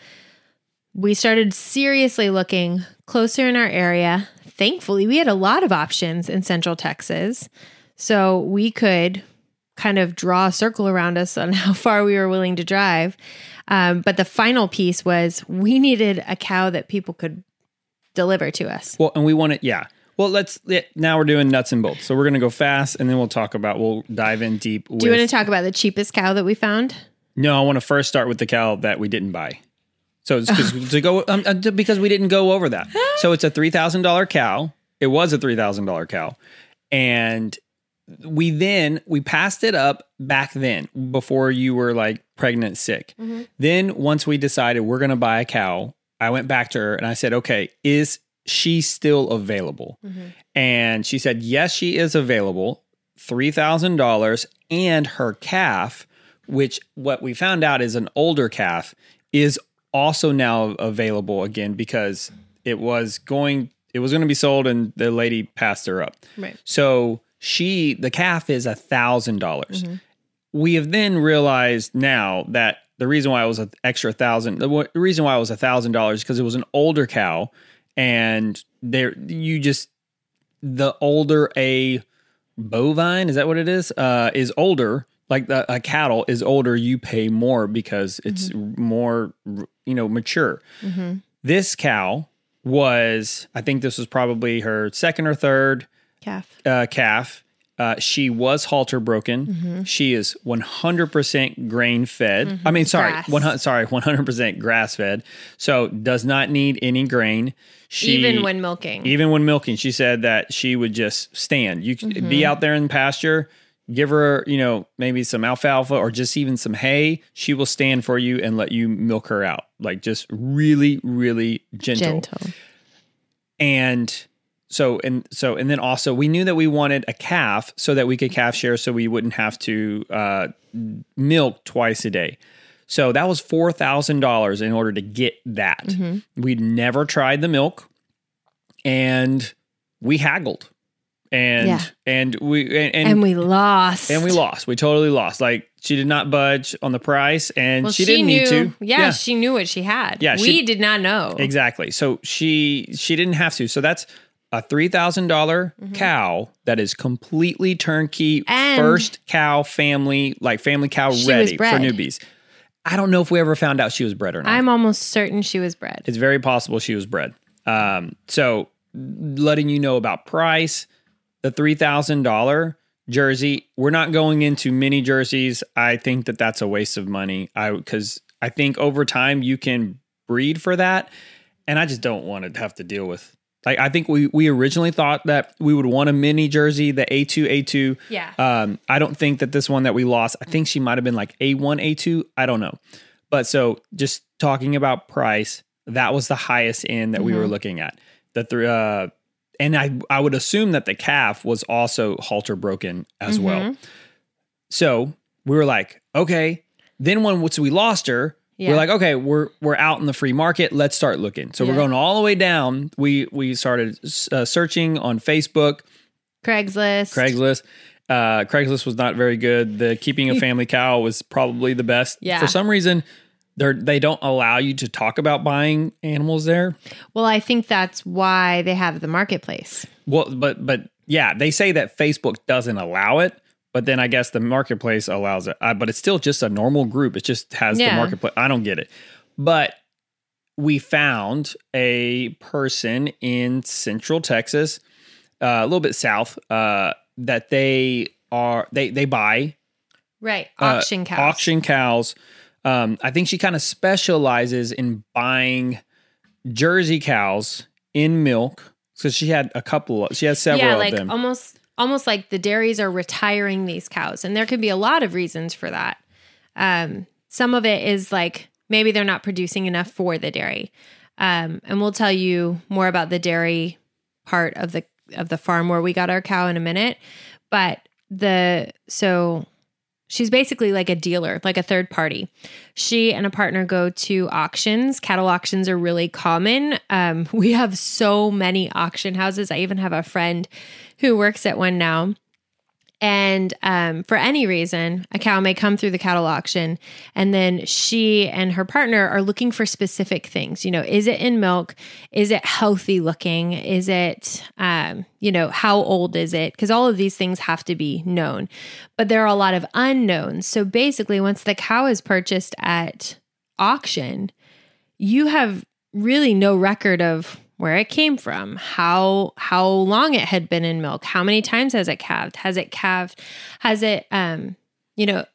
Speaker 2: we started seriously looking closer in our area. Thankfully, we had a lot of options in Central Texas. So we could kind of draw a circle around us on how far we were willing to drive. Um, but the final piece was we needed a cow that people could deliver to us.
Speaker 1: Well, and we wanted, yeah. Well, let's yeah, now we're doing nuts and bolts. So we're going to go fast and then we'll talk about, we'll dive in deep.
Speaker 2: Do you want to talk about the cheapest cow that we found?
Speaker 1: No, I want to first start with the cow that we didn't buy. So it's 'cause- to go um, uh, to- because we didn't go over that. So it's a three thousand dollar cow. It was a three thousand dollar cow, and we then we passed it up back then before you were like pregnant sick. Then once we decided we're gonna buy a cow, I went back to her and I said, "Okay, is she still available?" Mm-hmm. And she said, "Yes, she is available. Three thousand dollars, and her calf." which what we found out is an older calf is also now available again because it was going it was going to be sold and the lady passed her up
Speaker 2: Right.
Speaker 1: so she the calf is a thousand dollars mm-hmm. we have then realized now that the reason why it was an extra thousand the the reason why it was a thousand dollars because it was an older cow and there you just the older a bovine is that what it is uh is older like the, a cattle is older you pay more because it's more you know mature this cow was i think this was probably her second or third
Speaker 2: Calf.
Speaker 1: uh, calf uh, she was halter broken. She is 100% grain fed. I mean, sorry,
Speaker 2: Grass.
Speaker 1: 100, sorry, 100% grass fed. So does not need any grain. She,
Speaker 2: Even when milking.
Speaker 1: even when milking, she said that she would just stand. You could
Speaker 2: Mm-hmm.
Speaker 1: be out there in the pasture, give her, you know, maybe some alfalfa or just even some hay. She will stand for you and let you milk her out. Like just really, really gentle.
Speaker 2: gentle.
Speaker 1: And so and so and then also we knew that we wanted a calf so that we could calf share so we wouldn't have to uh, milk twice a day. So that was four thousand dollars in order to get that.
Speaker 2: Mm-hmm.
Speaker 1: We'd never tried the milk, and we haggled, and
Speaker 2: Yeah.
Speaker 1: and we and, and
Speaker 2: And we lost.
Speaker 1: and we lost. We totally lost. Like she did not budge on the price, and
Speaker 2: Well,
Speaker 1: she, didn't
Speaker 2: knew,
Speaker 1: need to.
Speaker 2: Yeah, she knew what she had.
Speaker 1: Yeah,
Speaker 2: we
Speaker 1: she-
Speaker 2: did not know.
Speaker 1: Exactly. So she she didn't have to. So that's a three cow that is completely turnkey,
Speaker 2: Mm-hmm. And-
Speaker 1: first cow family, like family cow
Speaker 2: She
Speaker 1: ready for newbies. I don't know if we ever found out she was bred or not.
Speaker 2: I'm almost certain she was bred.
Speaker 1: it's very possible she was bred. Um, so letting you know about price, the three thousand dollar jersey. We're not going into mini jerseys. I think that that's a waste of money. I because I think over time you can breed for that, and I just don't want to have to deal with. Like I think we we originally thought that we would want a mini jersey, the A two A two.
Speaker 2: Yeah.
Speaker 1: Um, I don't think that this one that we lost. I think she might have been like A one A two. I don't know, but so just talking about price, that was the highest end that we were looking at. The three, uh, and I I would assume that the calf was also halter broken as well. So we were like, okay. Then when once we lost her,
Speaker 2: Yeah.
Speaker 1: we're like, okay, we're we're out in the free market. Let's start looking. So we're going all the way down. We we started uh, searching on Facebook,
Speaker 2: Craigslist.
Speaker 1: Craigslist. Uh, Craigslist was not very good. The keeping a family cow was probably the best.
Speaker 2: Yeah.
Speaker 1: For some reason, they they don't allow you to talk about buying animals there.
Speaker 2: Well, I think that's why they have the marketplace.
Speaker 1: Well, but but yeah, they say that Facebook doesn't allow it, but then I guess the marketplace allows it. Uh, but it's still just a normal group. It just has the marketplace. I don't get it. But we found a person in Central Texas, uh, a little bit south, uh, that they are they they buy
Speaker 2: Right.
Speaker 1: uh,
Speaker 2: Auction cows.
Speaker 1: Auction cows. Um, I think she kind of specializes in buying Jersey cows in milk because she had a couple. Of, she has several
Speaker 2: yeah,
Speaker 1: of
Speaker 2: like
Speaker 1: them.
Speaker 2: almost almost like the dairies are retiring these cows, and there could be a lot of reasons for that. Um, some of it is like maybe they're not producing enough for the dairy, um, and we'll tell you more about the dairy part of the of the farm where we got our cow in a minute. but the so she's basically like a dealer, like a third party. She and a partner go to auctions. Cattle auctions are really common. Um, we have so many auction houses. I even have a friend who works at one now. And um, for any reason, a cow may come through the cattle auction, and then she and her partner are looking for specific things. You know, is it in milk? Is it healthy looking? Is it, um, you know, how old is it? Because all of these things have to be known. But there are a lot of unknowns. So basically, once the cow is purchased at auction, you have really no record of where it came from, how how long it had been in milk, how many times has it calved, has it calved, has it um, you know,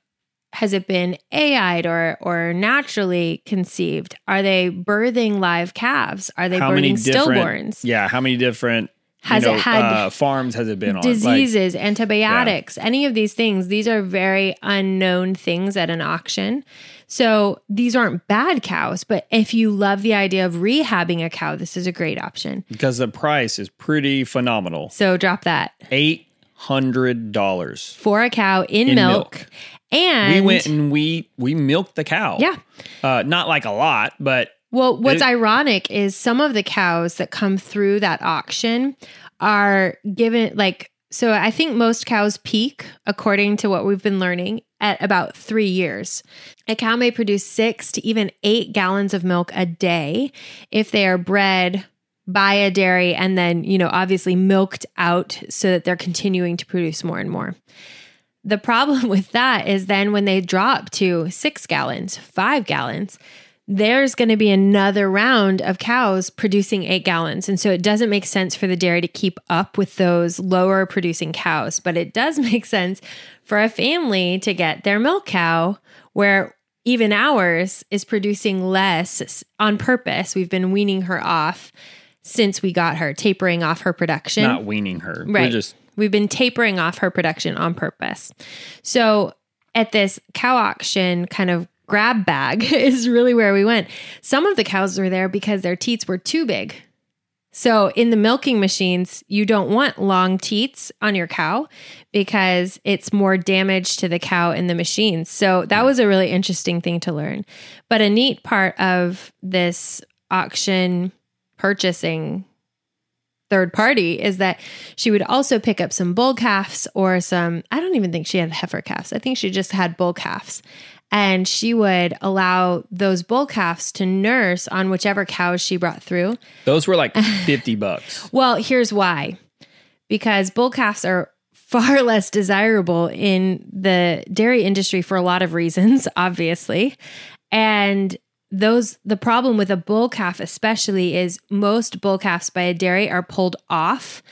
Speaker 2: has it been AI'd or or naturally conceived? Are they birthing live calves? Are they
Speaker 1: How
Speaker 2: birthing stillborns?
Speaker 1: Yeah, how many different
Speaker 2: Has
Speaker 1: you
Speaker 2: it had
Speaker 1: uh, farms has it been on? Like,
Speaker 2: diseases, antibiotics, any of these things, these are very unknown things at an auction. So these aren't bad cows, but if you love the idea of rehabbing a cow, this is a great option.
Speaker 1: because the price is pretty phenomenal.
Speaker 2: So drop that
Speaker 1: Eight hundred dollars.
Speaker 2: for a cow in,
Speaker 1: In
Speaker 2: milk.
Speaker 1: milk.
Speaker 2: And
Speaker 1: We went and we we milked the cow.
Speaker 2: Yeah.
Speaker 1: uh, not like a lot, but
Speaker 2: Well, what's
Speaker 1: It-
Speaker 2: ironic is some of the cows that come through that auction are given like so I think most cows peak according to what we've been learning at about 3 years. A cow may produce 6 to even 8 gallons of milk a day if they are bred by a dairy and then, you know, obviously milked out so that they're continuing to produce more and more. The problem with that is then when they drop to six gallons, five gallons, there's going to be another round of cows producing eight gallons. And so it doesn't make sense for the dairy to keep up with those lower producing cows. But it does make sense for a family to get their milk cow where even ours is producing less on purpose. We've been weaning her off since we got her, tapering off her production.
Speaker 1: not weaning her.
Speaker 2: Right.
Speaker 1: We're just
Speaker 2: We've been tapering off her production on purpose. So at this cow auction kind of grab bag is really where we went. Some of the cows were there because their teats were too big. So in the milking machines, you don't want long teats on your cow because it's more damage to the cow in the machines. So that was a really interesting thing to learn. But a neat part of this auction purchasing third party is that she would also pick up some bull calves or some I don't even think she had heifer calves. I think she just had bull calves. And she would allow those bull calves to nurse on whichever cows she brought through.
Speaker 1: those were like fifty bucks.
Speaker 2: Well, here's why. Because bull calves are far less desirable in the dairy industry for a lot of reasons, obviously. And those the problem with a bull calf especially is most bull calves by a dairy are pulled off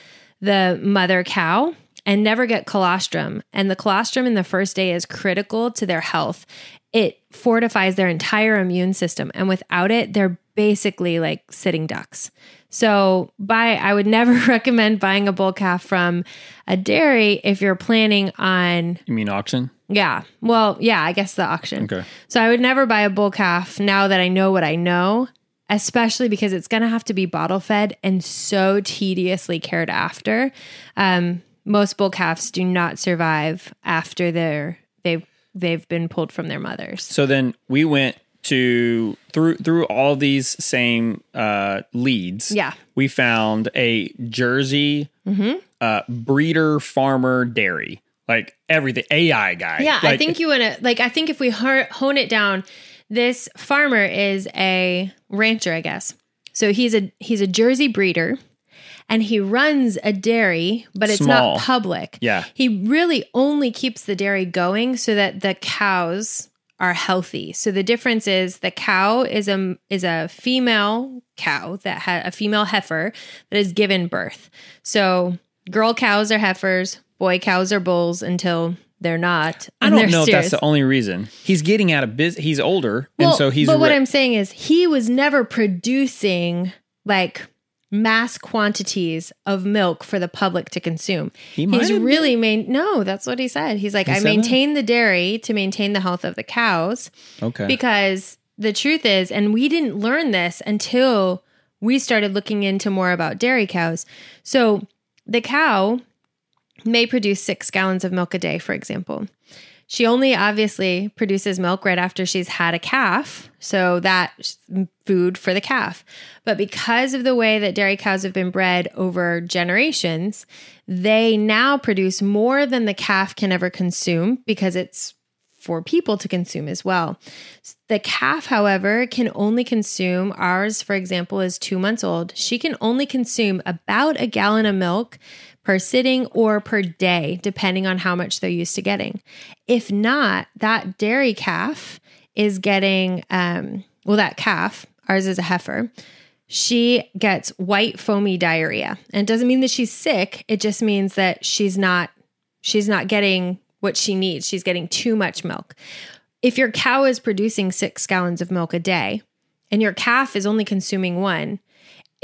Speaker 2: the mother cow and never get colostrum. And the colostrum in the first day is critical to their health. It fortifies their entire immune system. And without it, they're basically like sitting ducks. So, buy I would never recommend buying a bull calf from a dairy if you're planning on
Speaker 1: You mean auction?
Speaker 2: yeah. Well, yeah, I guess the auction.
Speaker 1: Okay.
Speaker 2: So I would never buy a bull calf now that I know what I know, especially because it's going to have to be bottle fed and so tediously cared after. Um, most bull calves do not survive after they're they've they've been pulled from their mothers.
Speaker 1: So then we went to through through all these same uh, leads.
Speaker 2: Yeah. Mm-hmm.
Speaker 1: we found a Jersey uh, breeder farmer dairy, like everything AI guy.
Speaker 2: Yeah, I think you want to like. I think if we hone it down, this farmer is a rancher, I guess. So he's a he's a Jersey breeder, and he runs a dairy, but it's
Speaker 1: Small.
Speaker 2: not public.
Speaker 1: Yeah.
Speaker 2: he really only keeps the dairy going so that the cows are healthy. So the difference is the cow is a is a female cow that had a female heifer that has given birth. So girl cows are heifers, boy cows are bulls until they're not.
Speaker 1: I don't know if that's the only reason. He's getting out of business. He's older, and
Speaker 2: Well,
Speaker 1: so he's.
Speaker 2: But what
Speaker 1: re-
Speaker 2: I'm saying is he was never producing like mass quantities of milk for the public to consume.
Speaker 1: He
Speaker 2: He's really main no, that's what he said. He's like, I
Speaker 1: said that?
Speaker 2: maintain the dairy to maintain the health of the cows
Speaker 1: okay.
Speaker 2: because the truth is, and we didn't learn this until we started looking into more about dairy cows. So the cow may produce six gallons of milk a day, for example. She only obviously produces milk right after she's had a calf. So that food for the calf. But because of the way that dairy cows have been bred over generations, they now produce more than the calf can ever consume because it's for people to consume as well. The calf, however, can only consume ours, for example, is two months old. She can only consume about a gallon of milk per sitting or per day, depending on how much they're used to getting. If not, that dairy calf is getting, um, well, that calf, ours is a heifer, she gets white foamy diarrhea. And it doesn't mean that she's sick, it just means that she's not she's not getting what she needs. She's getting too much milk. If your cow is producing 6 gallons of milk a day and your calf is only consuming 1,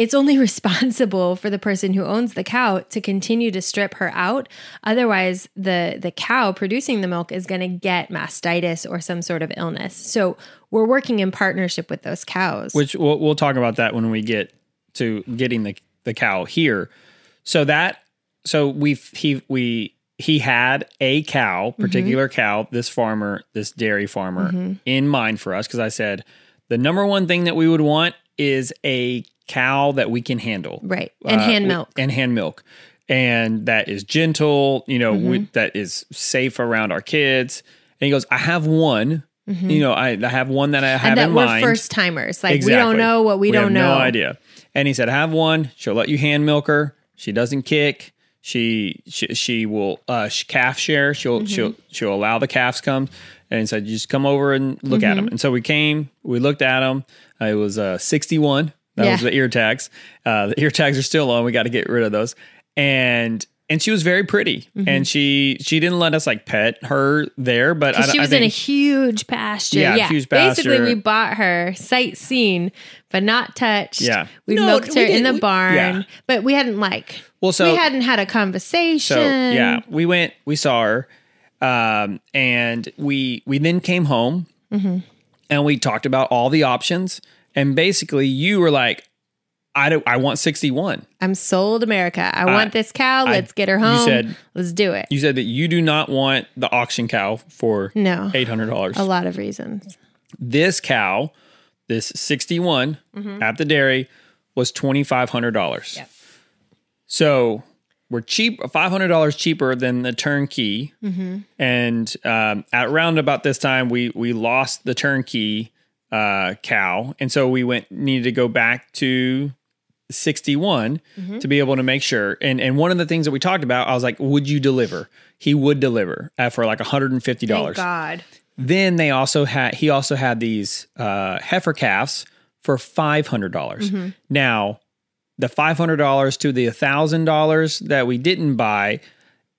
Speaker 2: it's only responsible for the person who owns the cow to continue to strip her out otherwise the the cow producing the milk is going to get mastitis or some sort of illness so we're working in partnership with those cows
Speaker 1: which we'll, we'll talk about that when we get to getting the the cow here so that so we he we he had a cow particular mm-hmm. cow this farmer this dairy farmer mm-hmm. in mind for us because i said the number one thing that we would want is a cow that we can handle.
Speaker 2: Right. And uh, hand milk.
Speaker 1: And hand milk. And that is gentle, you know, mm-hmm. we, that is safe around our kids. And he goes, I have one. Mm-hmm. You know, I, I, have one that I have and that
Speaker 2: in
Speaker 1: we're
Speaker 2: mind. first timers. Like exactly. we don't know what we, we don't know.
Speaker 1: No idea. And he said, I have one. She'll let you hand milk her. She doesn't kick. She she, she will uh, calf share. She'll mm-hmm. she'll she'll allow the calves come. And he said, just come over and look at them. And so we came. We looked at them. Uh, it was uh, 61 that yeah. was the ear tags. Uh, the ear tags are still on. We got to get rid of those. And and she was very pretty, mm-hmm. and she she didn't let us like pet her there, but
Speaker 2: I, she was I think, in a huge pasture. Yeah, yeah. huge pasture. Basically, we bought her sightseeing, but not touched.
Speaker 1: Yeah,
Speaker 2: we no, milked her we in the barn, yeah. but we hadn't like well, so we hadn't had a conversation. So
Speaker 1: yeah, we went, we saw her, um, and we we then came home, mm-hmm. and we talked about all the options and basically, you were like, I don't, I want 61.
Speaker 2: I'm sold America. I, I want this cow. Let's get her home. You said, let's do it.
Speaker 1: You said that you do not want the auction cow for
Speaker 2: no
Speaker 1: $800.
Speaker 2: A lot of reasons.
Speaker 1: This cow, this 61 mm-hmm. at the dairy was $2,500. Yep. So we're cheap, $500 cheaper than the turnkey. Mm-hmm. And um, at around about this time, we, we lost the turnkey uh, cow, and so we went needed to go back to 61 mm-hmm. to be able to make sure. And and one of the things that we talked about, I was like, would you deliver? He would deliver uh, for like $150.
Speaker 2: Thank God.
Speaker 1: Then they also had he also had these uh, heifer calves for 500. dollars mm-hmm. Now, the $500 to the $1000 that we didn't buy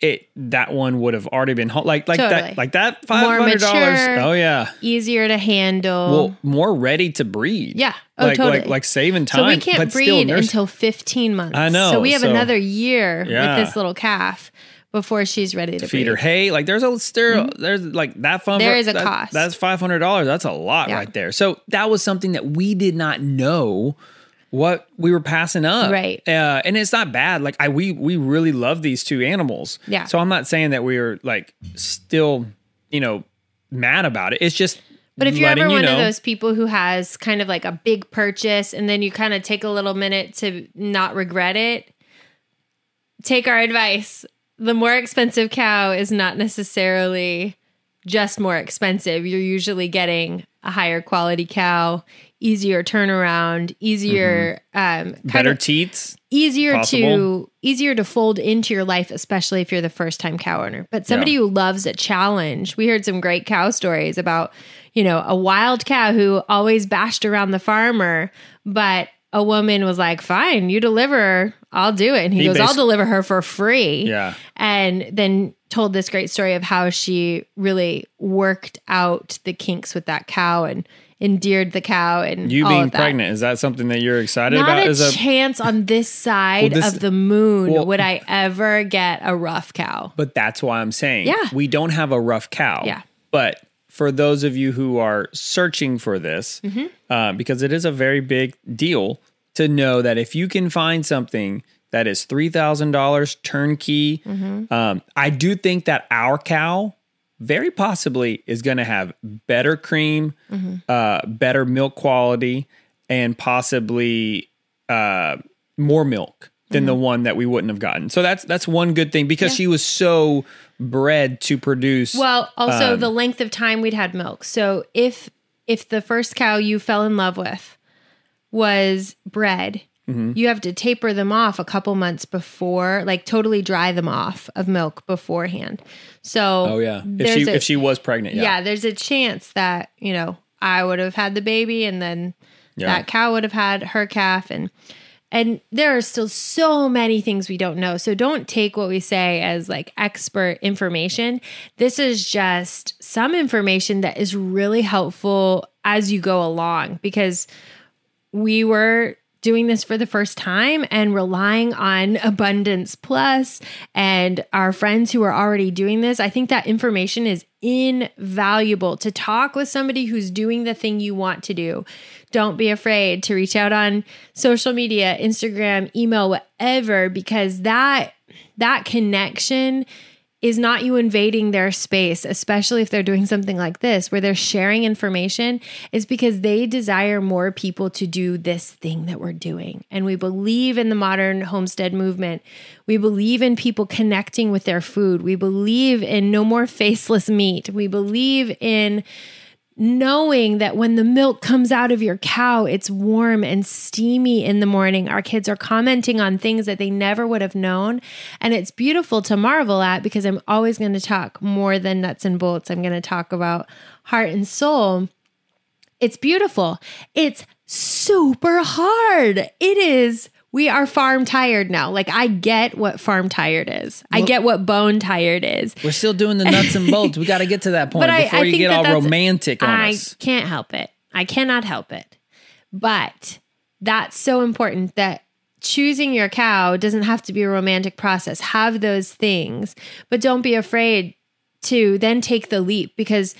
Speaker 1: it that one would have already been like like totally. that like that five hundred dollars. Oh yeah,
Speaker 2: easier to handle.
Speaker 1: Well, more ready to breed.
Speaker 2: Yeah, oh
Speaker 1: like,
Speaker 2: totally.
Speaker 1: Like, like saving time.
Speaker 2: So we can't breed until fifteen months.
Speaker 1: I know.
Speaker 2: So we have so, another year yeah. with this little calf before she's ready to
Speaker 1: feed
Speaker 2: breed.
Speaker 1: her hay. Like there's a there, mm-hmm. there's like that fun.
Speaker 2: There is a
Speaker 1: that,
Speaker 2: cost.
Speaker 1: That's five hundred dollars. That's a lot yeah. right there. So that was something that we did not know what we were passing up.
Speaker 2: Right.
Speaker 1: Uh, and it's not bad. Like I we we really love these two animals.
Speaker 2: Yeah.
Speaker 1: So I'm not saying that we are like still, you know, mad about it. It's just
Speaker 2: but if you're ever one know. of those people who has kind of like a big purchase and then you kind of take a little minute to not regret it, take our advice. The more expensive cow is not necessarily just more expensive. You're usually getting a higher quality cow easier turnaround, easier mm-hmm. um,
Speaker 1: better teats,
Speaker 2: easier possible. to easier to fold into your life, especially if you're the first time cow owner. But somebody yeah. who loves a challenge, we heard some great cow stories about you know a wild cow who always bashed around the farmer, but a woman was like, "Fine, you deliver, I'll do it." And he, he goes, "I'll deliver her for free."
Speaker 1: Yeah,
Speaker 2: and then told this great story of how she really worked out the kinks with that cow and endeared the cow and
Speaker 1: you being pregnant is that something that you're excited
Speaker 2: Not
Speaker 1: about?
Speaker 2: A Is a chance on this side well, this, of the moon well, would I ever get a rough cow.
Speaker 1: But that's why I'm saying,
Speaker 2: yeah,
Speaker 1: we don't have a rough cow.
Speaker 2: Yeah,
Speaker 1: but for those of you who are searching for this, mm-hmm. uh, because it is a very big deal to know that if you can find something that is three thousand dollars turnkey. Um, I do think that our cow very possibly is going to have better cream, uh, better milk quality, and possibly uh, more milk than the one that we wouldn't have gotten. So that's that's one good thing because she was so bred to produce.
Speaker 2: Well, also the length of time we'd had milk. So if if the first cow you fell in love with was bred,
Speaker 1: Mm-hmm.
Speaker 2: you have to taper them off a couple months before, like totally dry them off of milk beforehand. So
Speaker 1: oh yeah, if she
Speaker 2: a-
Speaker 1: if she was pregnant, yeah.
Speaker 2: yeah, there's a chance that, you know, I would have had the baby and then
Speaker 1: Yeah.
Speaker 2: that cow would have had her calf and and there are still so many things we don't know. So don't take what we say as like expert information. This is just some information that is really helpful as you go along because we were doing this for the first time and relying on Abundance Plus and our friends who are already doing this. I think that information is invaluable to talk with somebody who's doing the thing you want to do. Don't be afraid to reach out on social media, Instagram, email, whatever because that that connection is not you invading their space, especially if they're doing something like this, where they're sharing information, is because they desire more people to do this thing that we're doing. And we believe in the modern homestead movement. We believe in people connecting with their food. We believe in no more faceless meat. We believe in knowing that when the milk comes out of your cow, it's warm and steamy in the morning. Our kids are commenting on things that they never would have known. And it's beautiful to marvel at because I'm always going to talk more than nuts and bolts. I'm going to talk about heart and soul. It's beautiful. It's super hard. It is. We are farm tired now. Like, I get what farm tired is. I get what bone tired is.
Speaker 1: We're still doing the nuts and bolts. We got to get to that point
Speaker 2: But I-
Speaker 1: before
Speaker 2: I
Speaker 1: you get
Speaker 2: that
Speaker 1: all romantic on
Speaker 2: I
Speaker 1: us.
Speaker 2: can't help it. I cannot help it. But that's so important that choosing your cow doesn't have to be a romantic process. Have those things, but don't be afraid to then take the leap because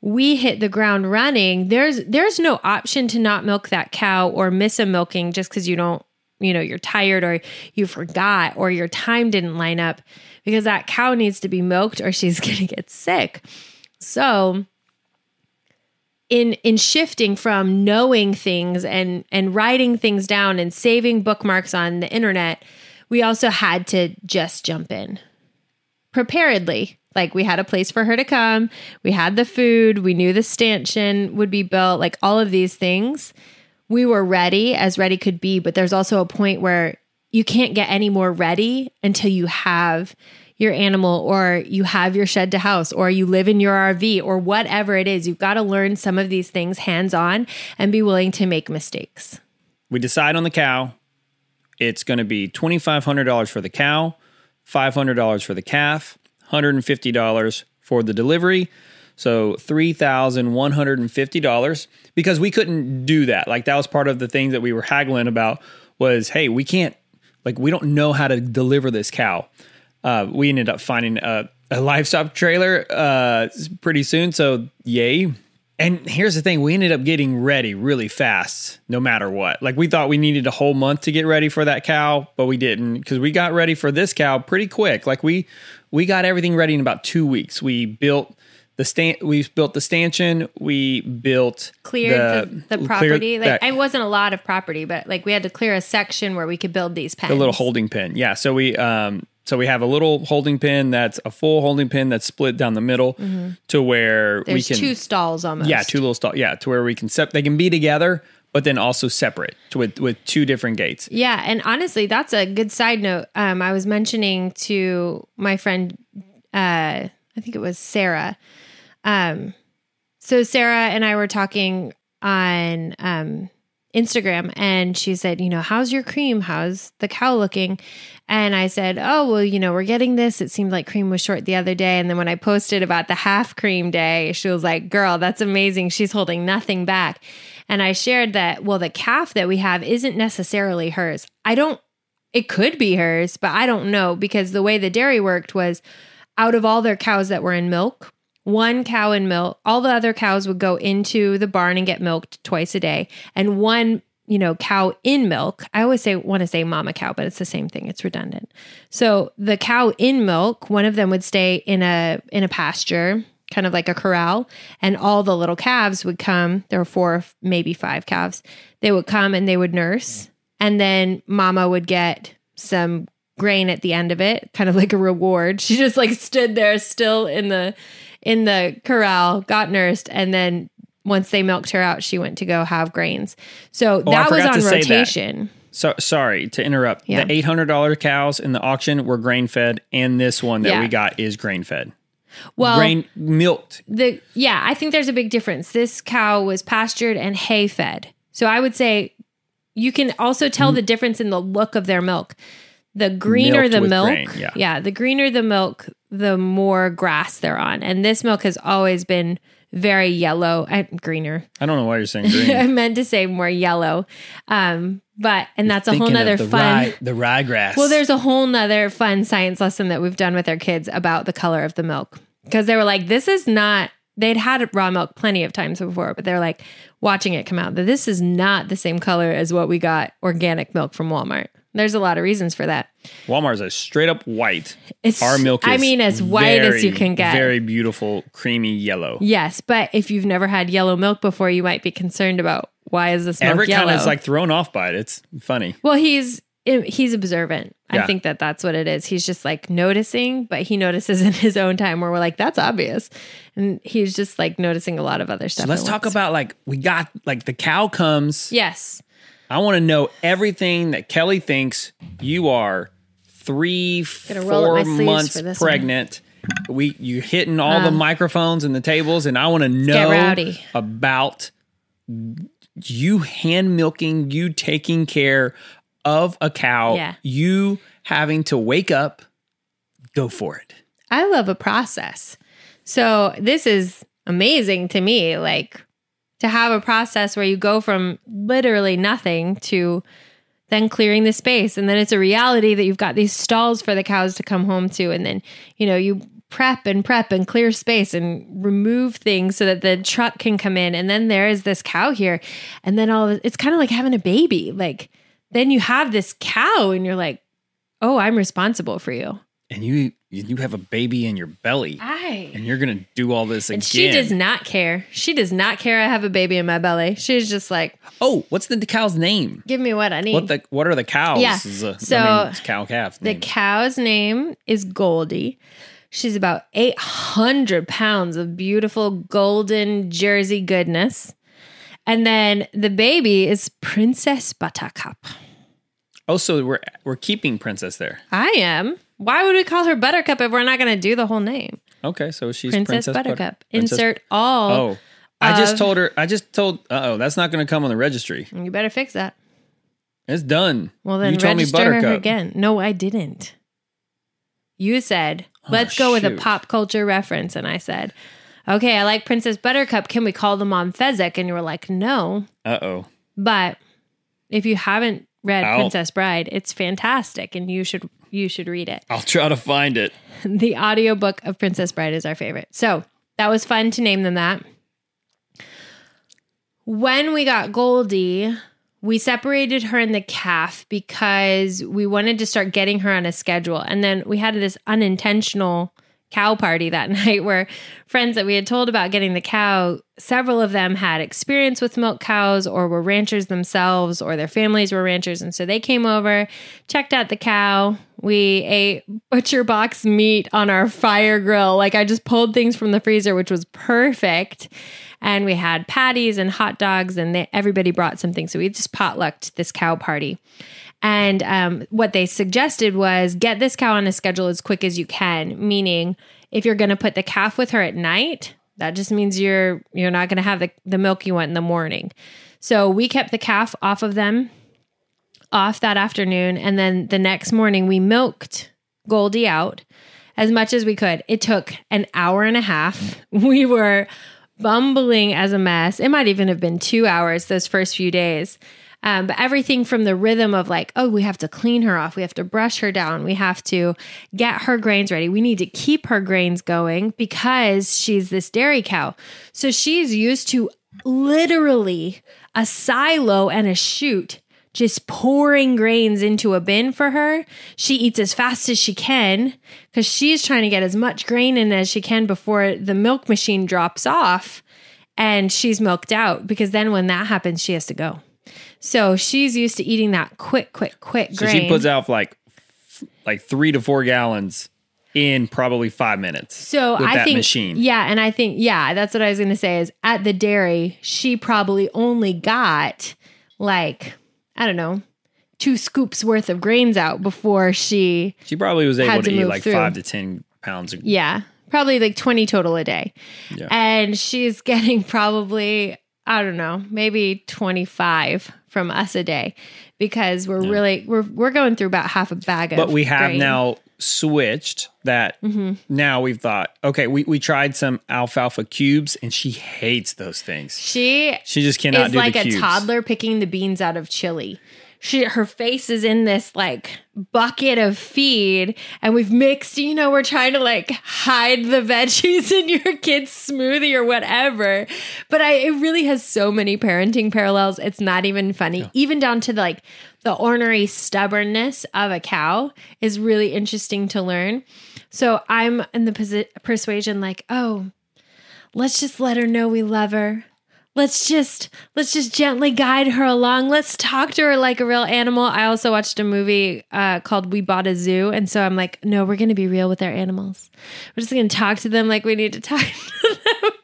Speaker 2: we hit the ground running. There's there's no option to not milk that cow or miss a milking just cuz you don't, you know, you're tired or you forgot or your time didn't line up because that cow needs to be milked or she's going to get sick. So, in in shifting from knowing things and and writing things down and saving bookmarks on the internet we also had to just jump in preparedly. Like we had a place for her to come. We had the food. We knew the stanchion would be built like all of these things we were ready as ready could be but there's also a point where you can't get any more ready until you have your animal or you have your shed to house or you live in your RV or whatever it is you've got to learn some of these things hands on and be willing to make mistakes
Speaker 1: we decide on the cow. It's going to be twenty five hundred dollars for the cow, five hundred dollars for the calf, hundred and fifty dollars for the delivery. So three thousand one hundred and fifty dollars because we couldn't do that. Like that was part of the things that we were haggling about. Was hey, we can't like we don't know how to deliver this cow. Uh, we ended up finding a, a livestock trailer uh, pretty soon. So yay. And here's the thing, we ended up getting ready really fast, no matter what. Like we thought we needed a whole month to get ready for that cow, but we didn't because we got ready for this cow pretty quick. Like we we got everything ready in about two weeks. We built the stand, we built the stanchion, we built
Speaker 2: cleared the, the,
Speaker 1: cleared
Speaker 2: property like
Speaker 1: that-
Speaker 2: it wasn't a lot of property but like we had to clear a section where we could build these pens
Speaker 1: the little holding pin. Yeah. So we um so we have a little holding pin that's a full holding pin that's split down the middle to where
Speaker 2: Mm-hmm. there's
Speaker 1: we can
Speaker 2: two stalls almost
Speaker 1: yeah two little stalls yeah to where we can set they can be together but then also separate with with two different gates.
Speaker 2: Yeah, and honestly, that's a good side note. Um, I was mentioning to my friend, uh, I think it was Sarah. Um, so Sarah and I were talking on um, Instagram, and she said, "You know, how's your cream? How's the cow looking?" And I said, "Oh, well, you know, we're getting this. It seemed like cream was short the other day." And then when I posted about the half cream day, she was like, "Girl, that's amazing. She's holding nothing back." And I shared that, well, the calf that we have isn't necessarily hers. I don't, it could be hers, but I don't know because the way the dairy worked was out of all their cows that were in milk, one cow in milk, all the other cows would go into the barn and get milked twice a day. And one you know, cow in milk. I always say want to say mama cow, but it's the same thing. It's redundant. So the cow in milk, one of them would stay in a in a pasture, kind of like a corral, and all the little calves would come. There were four, maybe five calves. They would come and they would nurse, and then mama would get some grain at the end of it, kind of like a reward. She just like stood there still in the in the corral, got nursed, and then once they milked her out, she went to go have grains. So
Speaker 1: Oh,
Speaker 2: that was on
Speaker 1: to say that.
Speaker 2: rotation.
Speaker 1: So sorry to interrupt.
Speaker 2: Yeah.
Speaker 1: The eight hundred dollar cows in the auction were grain fed, and this one that
Speaker 2: Yeah.
Speaker 1: we got is grain fed,
Speaker 2: Well,
Speaker 1: grain milked.
Speaker 2: the yeah, I think there's a big difference. This cow was pastured and hay fed. So I would say you can also tell mm-hmm. the difference in the look of their milk. The greener
Speaker 1: Milked
Speaker 2: the milk,
Speaker 1: grain, yeah.
Speaker 2: the greener the milk, the more grass they're on. And this milk has always been very yellow and greener.
Speaker 1: I don't know why you're saying green.
Speaker 2: I meant to say more yellow. Um, but and that's a whole nother
Speaker 1: the
Speaker 2: fun
Speaker 1: rye, the ryegrass.
Speaker 2: well, there's a whole nother fun science lesson that we've done with our kids about the color of the milk because they were like, this is not, they'd had raw milk plenty of times before, but they're like watching it come out that this is not the same color as what we got organic milk from Walmart. There's a lot of reasons for that.
Speaker 1: Walmart's a straight up white.
Speaker 2: It's,
Speaker 1: Our milk is
Speaker 2: I mean, as white as you can get.
Speaker 1: Very beautiful, creamy yellow.
Speaker 2: yes, but if you've never had yellow milk before, you might be concerned about why is this milk
Speaker 1: Everett
Speaker 2: yellow?
Speaker 1: kind of like thrown off by it. It's funny.
Speaker 2: Well, he's eh, he's observant. I think that that's what it is. He's just like noticing, but he notices in his own time where we're like, that's obvious, and he's just like noticing a lot of other stuff.
Speaker 1: So let's talk about like we got like the cow comes.
Speaker 2: yes,
Speaker 1: I want to know everything that Kelly thinks you are three,
Speaker 2: Gonna roll up my
Speaker 1: four months
Speaker 2: this one.
Speaker 1: pregnant. We you hitting all the um, microphones and the tables, and I want to know about you hand milking, you taking care of a cow,
Speaker 2: Yeah.
Speaker 1: you having to wake up, go for it.
Speaker 2: I love a process. So this is amazing to me. Like to have a process where you go from literally nothing to then clearing the space. And then it's a reality that you've got these stalls for the cows to come home to. And then, you know, you prep and prep and clear space and remove things so that the truck can come in. And then there is this cow here. And then all of, it's kind of like having a baby. Like then you have this cow and you're like, oh, I'm responsible for you.
Speaker 1: And you you have a baby in your belly,
Speaker 2: I
Speaker 1: and you're gonna do all this again.
Speaker 2: And she does not care. She does not care I have a baby in my belly. She's just like,
Speaker 1: oh, what's the cow's name?
Speaker 2: give me what I need.
Speaker 1: What the what are the cows?
Speaker 2: Yeah.
Speaker 1: Is a- I
Speaker 2: So,
Speaker 1: mean, cow calf.
Speaker 2: the cow's name is Goldie. She's about 800 pounds of beautiful golden Jersey goodness. And then the baby is Princess Buttercup.
Speaker 1: oh, so we're we're keeping Princess there.
Speaker 2: I am. Why would we call her Buttercup if we're not going to do the whole name?
Speaker 1: Okay, so she's
Speaker 2: Princess,
Speaker 1: Princess, Butter-
Speaker 2: Buttercup.
Speaker 1: Princess-
Speaker 2: Insert all.
Speaker 1: Oh, I just told her. I just told. Uh oh, that's not going to come on the registry.
Speaker 2: You better fix that.
Speaker 1: It's done.
Speaker 2: Well, then
Speaker 1: you told me Buttercup.
Speaker 2: again. No, I didn't. You said, let's go with a pop culture reference. And I said, okay, I like Princess Buttercup. Can we call the mom Fezzik? And you were like, no.
Speaker 1: Uh oh.
Speaker 2: But if you haven't read
Speaker 1: Ow.
Speaker 2: Princess Bride, it's fantastic and you should you should read it.
Speaker 1: I'll try to find it.
Speaker 2: The audiobook of Princess Bride is our favorite. So that was fun to name them that. When we got Goldie, we separated her and the calf because we wanted to start getting her on a schedule. And then we had this unintentional cow party that night where friends that we had told about getting the cow, several of them had experience with milk cows or were ranchers themselves or their families were ranchers. And so they came over, checked out the cow. We ate butcher box meat on our fire grill. Like I just pulled things from the freezer, which was perfect. And we had patties and hot dogs, and they, everybody brought something. So we just potlucked this cow party. And um, what they suggested was get this cow on a schedule as quick as you can. Meaning, if you're going to put the calf with her at night, that just means you're you're not going to have the, the milk you want in the morning. So we kept the calf off of them off that afternoon, and then the next morning we milked Goldie out as much as we could. It took an hour and a half. We were bumbling as a mess. It might even have been two hours those first few days. Um, but everything from the rhythm of like, oh, we have to clean her off, we have to brush her down, we have to get her grains ready, we need to keep her grains going because she's this dairy cow. So she's used to literally a silo and a chute just pouring grains into a bin for her. She eats as fast as she can because she's trying to get as much grain in as she can before the milk machine drops off and she's milked out because then when that happens, she has to go. So she's used to eating that quick, quick, quick
Speaker 1: So
Speaker 2: grain.
Speaker 1: she puts out like like three to four gallons in probably five minutes.
Speaker 2: So I
Speaker 1: that
Speaker 2: think,
Speaker 1: machine.
Speaker 2: yeah, and I think, yeah, that's what I was going to say. Is at the dairy, she probably only got like I don't know, two scoops worth of grains out before she,
Speaker 1: She probably was able to,
Speaker 2: to
Speaker 1: eat like
Speaker 2: through.
Speaker 1: five to ten pounds. Of,
Speaker 2: yeah, probably like twenty total a day,
Speaker 1: Yeah.
Speaker 2: and she's getting probably I don't know, maybe twenty five from us a day because we're really we're we're going through about half a bag of.
Speaker 1: but we have
Speaker 2: grain.
Speaker 1: now switched that.
Speaker 2: Mm-hmm.
Speaker 1: Now we've thought, okay, we, we tried some alfalfa cubes, and she hates those things.
Speaker 2: She
Speaker 1: She just cannot
Speaker 2: is
Speaker 1: do
Speaker 2: like a toddler picking the beans out of chili. She her face is in this like bucket of feed and we've mixed, you know, we're trying to like hide the veggies in your kid's smoothie or whatever. But I it really has so many parenting parallels. It's not even funny. Even down to like the ornery stubbornness of a cow is really interesting to learn. So I'm in the persuasion like, "Oh, let's just let her know we love her let's just let's just gently guide her along. Let's talk to her like a real animal. I also watched a movie uh, called we bought a zoo. And so i'm like no we're gonna be real with our animals. We're just gonna talk to them like we need to talk to them.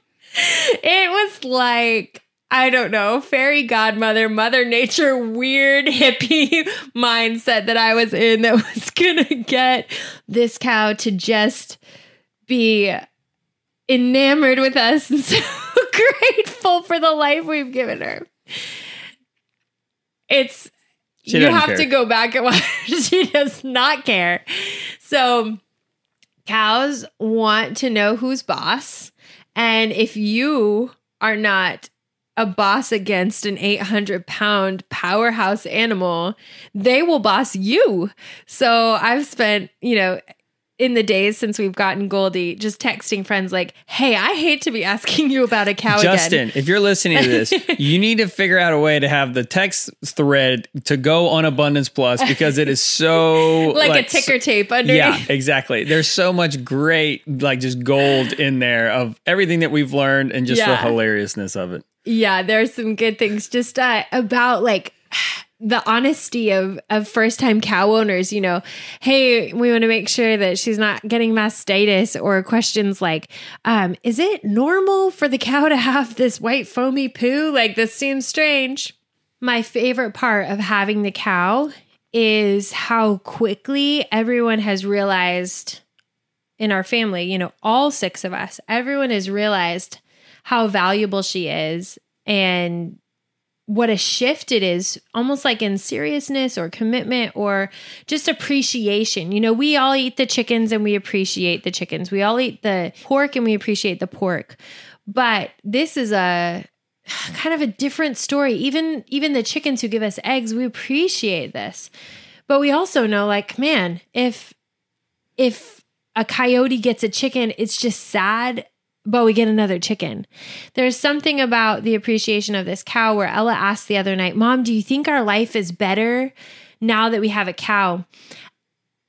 Speaker 2: It was like I don't know, fairy godmother, mother nature, weird hippie mindset that I was in that was gonna get this cow to just be enamored with us and so grateful for the life we've given her. It's
Speaker 1: She
Speaker 2: you have
Speaker 1: care.
Speaker 2: to go back and watch. she does not care. So cows want to know who's boss. And if you are not a boss against an 800 pound powerhouse animal, they will boss you. So I've spent, you know, in the days since we've gotten Goldie, just texting friends like, hey, I hate to be asking you about a cow
Speaker 1: Justin,
Speaker 2: again.
Speaker 1: if you're listening to this, you need to figure out a way to have the text thread to go on Abundance Plus because it is so
Speaker 2: Like, a ticker tape underneath.
Speaker 1: Yeah, exactly. There's so much great, like just gold in there of everything that we've learned and just the hilariousness of it.
Speaker 2: Yeah, there's some good things just uh, about like the honesty of of first time cow owners. You know, hey, we want to make sure that she's not getting mastitis, or questions like, um, is it normal for the cow to have this white foamy poo? Like this seems strange. My favorite part of having the cow is how quickly everyone has realized in our family, you know, all six of us, everyone has realized how valuable she is and what a shift it is, almost like in seriousness or commitment or just appreciation. You know, we all eat the chickens and we appreciate the chickens. We all eat the pork and we appreciate the pork. But this is a kind of a different story. Even even the chickens who give us eggs, we appreciate this. But we also know like, man, if if a coyote gets a chicken, it's just sad, but we get another chicken. There's something about the appreciation of this cow where Ella asked the other night, Mom, do you think our life is better now that we have a cow?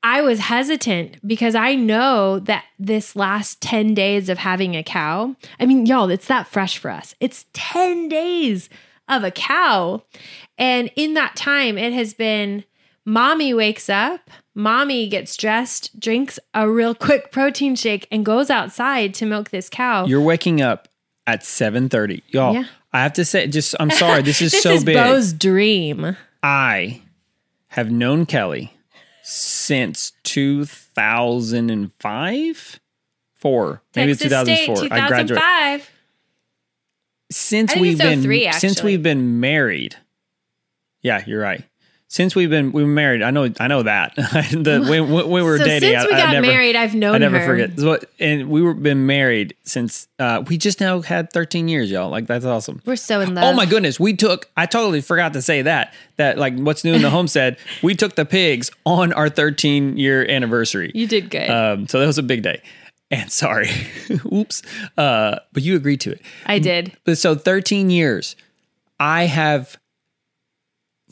Speaker 2: I was hesitant because I know that this last 10 days of having a cow, I mean, y'all, it's that fresh for us. It's 10 days of a cow. And in that time, it has been mommy wakes up, mommy gets dressed, drinks a real quick protein shake, and goes outside to milk this cow.
Speaker 1: You're waking up at 7:30. Y'all,
Speaker 2: Yeah.
Speaker 1: I have to say just I'm sorry, this is
Speaker 2: this
Speaker 1: so
Speaker 2: is
Speaker 1: big.
Speaker 2: Bo's dream.
Speaker 1: I have known Kelly since 2005, four, maybe it's
Speaker 2: Texas State,
Speaker 1: 2004. I graduated
Speaker 2: 2005.
Speaker 1: since we've
Speaker 2: it's oh
Speaker 1: been
Speaker 2: 03,
Speaker 1: since we've been married. Yeah, you're right. Since we've been we were married, I know I know that. the when, when we were
Speaker 2: So
Speaker 1: dating,
Speaker 2: since we
Speaker 1: I, I
Speaker 2: got
Speaker 1: never,
Speaker 2: married, I've known
Speaker 1: I never
Speaker 2: her.
Speaker 1: forget. So, and we were been married since uh, we just now had 13 years, y'all. Like that's awesome.
Speaker 2: We're so in love.
Speaker 1: Oh my goodness, we took. I totally forgot to say that. That like what's new in the homestead. We took the pigs on our 13 year anniversary.
Speaker 2: You did good.
Speaker 1: Um, so that was a big day. And sorry, oops, uh, but you agreed to it.
Speaker 2: I did.
Speaker 1: But so 13 years, I have,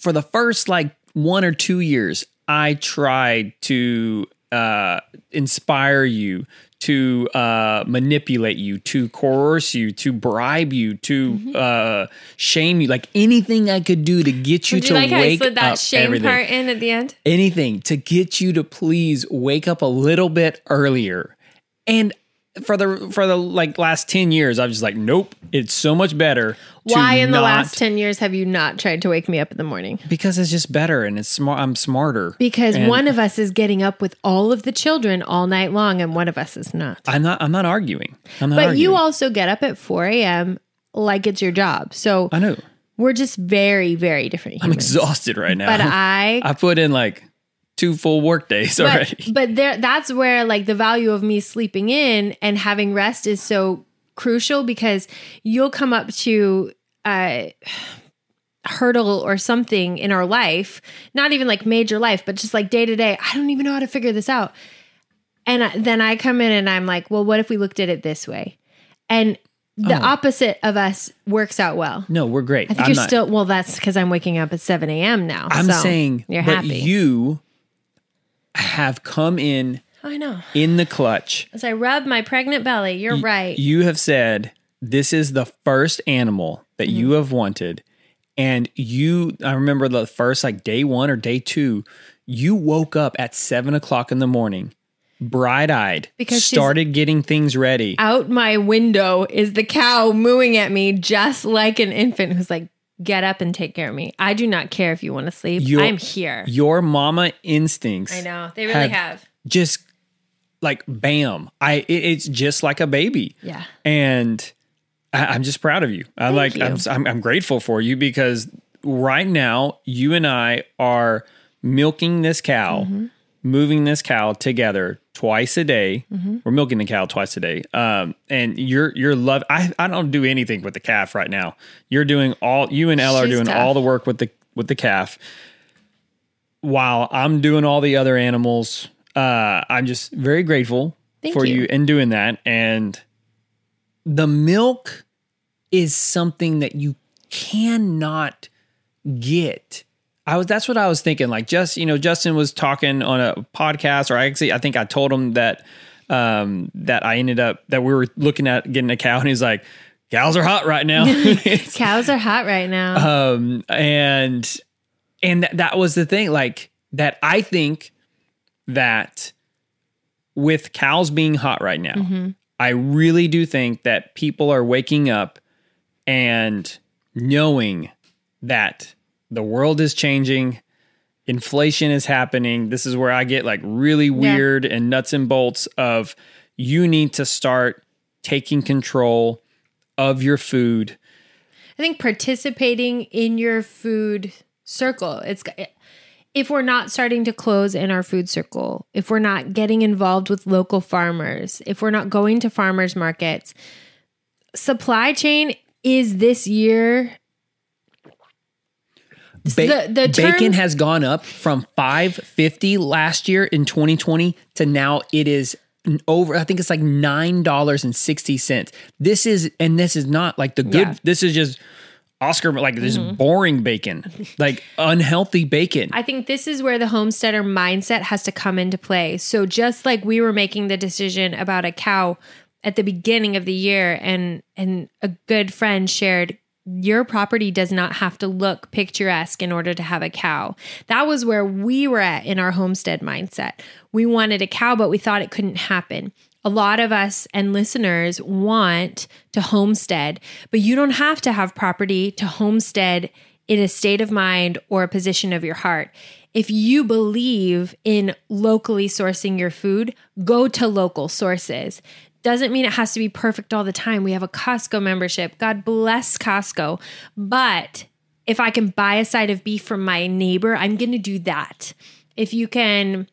Speaker 1: for the first like one or two years, I tried to uh, inspire you, to uh, manipulate you, to coerce you, to bribe you, to
Speaker 2: Mm-hmm.
Speaker 1: uh, shame you, like anything I could do to get you to
Speaker 2: you like how I
Speaker 1: wake
Speaker 2: slid that
Speaker 1: up.
Speaker 2: shame
Speaker 1: everything
Speaker 2: part in at the end?
Speaker 1: anything to get you to please wake up a little bit earlier. And for the for the like last 10 years, I was just like, nope, it's so much better.
Speaker 2: Why in the last 10 years have you not tried to wake me up in the morning?
Speaker 1: Because it's just better and it's smart I'm smarter.
Speaker 2: Because
Speaker 1: And
Speaker 2: one of us is getting up with all of the children all night long and one of us is not.
Speaker 1: I'm not I'm not arguing. I'm not
Speaker 2: But
Speaker 1: arguing.
Speaker 2: you also get up at 4 a.m. like it's your job. So
Speaker 1: I know.
Speaker 2: we're just very, very different
Speaker 1: I'm exhausted right now.
Speaker 2: But I
Speaker 1: I put in like two full work days already.
Speaker 2: but, but there that's where like the value of me sleeping in and having rest is so crucial because you'll come up to a uh, hurdle or something in our life not even like major life but just like day to day i don't even know how to figure this out and then i come in and i'm like well what if we looked at it this way and the
Speaker 1: Oh.
Speaker 2: opposite of us works out well
Speaker 1: no, we're great.
Speaker 2: i think
Speaker 1: I'm
Speaker 2: you're
Speaker 1: not,
Speaker 2: still well that's because i'm waking up at 7 a.m now
Speaker 1: I'm
Speaker 2: so
Speaker 1: saying
Speaker 2: you're
Speaker 1: but
Speaker 2: happy
Speaker 1: you have come in
Speaker 2: i know
Speaker 1: in the clutch
Speaker 2: as i rub my pregnant belly you're right
Speaker 1: You have said this is the first animal that
Speaker 2: Mm-hmm.
Speaker 1: you have wanted. And you, I remember the first like day one or day two, you woke up at seven o'clock in the morning, bright eyed,
Speaker 2: Because
Speaker 1: started getting things ready.
Speaker 2: out my window is the cow mooing at me just like an infant who's like, get up and take care of me. I do not care if you want to sleep.
Speaker 1: You're-
Speaker 2: I'm here.
Speaker 1: Your mama instincts.
Speaker 2: I know. They really have.
Speaker 1: Just like bam. I it, it's just like a baby.
Speaker 2: Yeah.
Speaker 1: and I, I'm just proud of you. I'm like
Speaker 2: you.
Speaker 1: I'm, I'm I'm grateful for you because right now you and I are milking this cow,
Speaker 2: Mm-hmm.
Speaker 1: moving this cow together twice a day.
Speaker 2: Mm-hmm.
Speaker 1: We're milking the cow twice a day. Um, and you're you're love. I I don't do anything with the calf right now. You're doing all. You and Ella are doing
Speaker 2: tough.
Speaker 1: all the work with the with the calf. While I'm doing all the other animals, uh, I'm just very grateful
Speaker 2: Thank
Speaker 1: for
Speaker 2: you.
Speaker 1: you in doing that. And the milk is something that you cannot get. I was that's what I was thinking. Like just, you know, Justin was talking on a podcast, or I actually I think I told him that um that I ended up that we were looking at getting a cow and he's like, Cows are hot right now.
Speaker 2: Cows are hot right now.
Speaker 1: um and and th- that was the thing like that i think that with cows being hot right now i really do think that people are waking up and knowing that the world is changing inflation is happening. This is where i get like really weird and nuts and bolts of you need to start taking control of your food.
Speaker 2: I think participating in your food circle, it's if we're not starting to close in our food circle, if we're not getting involved with local farmers, if we're not going to farmers markets, supply chain is this year
Speaker 1: Ba-
Speaker 2: The- the term-
Speaker 1: bacon has gone up from 550 last year in 2020 to now it is over I think it's like $9.60. This is and this is not like the good
Speaker 2: Yeah.
Speaker 1: this is just Oscar like this mm-hmm. boring bacon. Like unhealthy bacon.
Speaker 2: I think this is where the homesteader mindset has to come into play. So just like we were making the decision about a cow at the beginning of the year and and a good friend shared your property does not have to look picturesque in order to have a cow. That was where we were at in our homestead mindset. We wanted a cow but we thought it couldn't happen. A lot of us and listeners want to homestead, but you don't have to have property to homestead in a state of mind or a position of your heart. If you believe in locally sourcing your food, go to local sources. Doesn't mean it has to be perfect all the time. We have a Costco membership. God bless Costco. But if I can buy a side of beef from my neighbor, I'm going to do that. If you can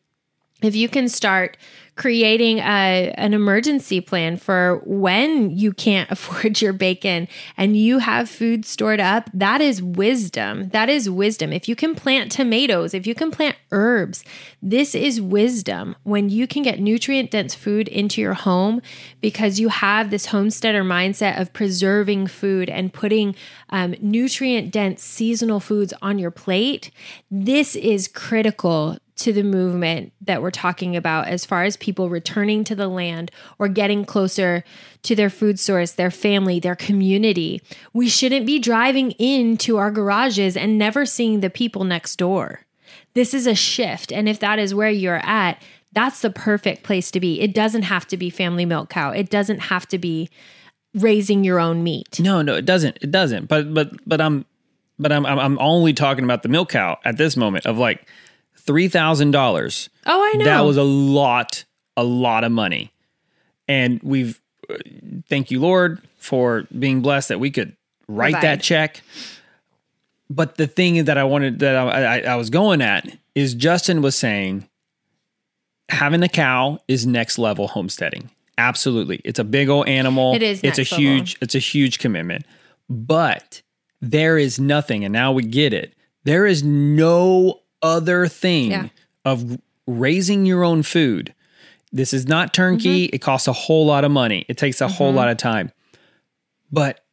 Speaker 2: if you can start creating a, an emergency plan for when you can't afford your bacon and you have food stored up. That is wisdom. That is wisdom. If you can plant tomatoes, if you can plant herbs, this is wisdom when you can get nutrient dense food into your home because you have this homesteader mindset of preserving food and putting um, nutrient dense seasonal foods on your plate. This is critical to the movement that we're talking about as far as people returning to the land or getting closer to their food source, their family, their community. We shouldn't be driving into our garages and never seeing the people next door. This is a shift. And if that is where you're at, that's the perfect place to be. It doesn't have to be family milk cow. It doesn't have to be raising your own meat.
Speaker 1: No, no, it doesn't. It doesn't. But but but I'm but I'm I'm, I'm only talking about the milk cow at this moment of like three thousand dollars.
Speaker 2: Oh, I know.
Speaker 1: That was a lot, a lot of money, and we've uh, thank you Lord for being blessed that we could write
Speaker 2: Provide.
Speaker 1: that check. But the thing that I wanted that I, I, I was going at is Justin was saying having a cow is next level homesteading. Absolutely. It's a big old animal.
Speaker 2: It is
Speaker 1: It's a
Speaker 2: level.
Speaker 1: huge it's a huge commitment. But there is nothing and now we get it. There is no other thing
Speaker 2: Yeah.
Speaker 1: of raising your own food. This is not turnkey.
Speaker 2: Mm-hmm.
Speaker 1: It costs a whole lot of money. It takes a whole lot of time. But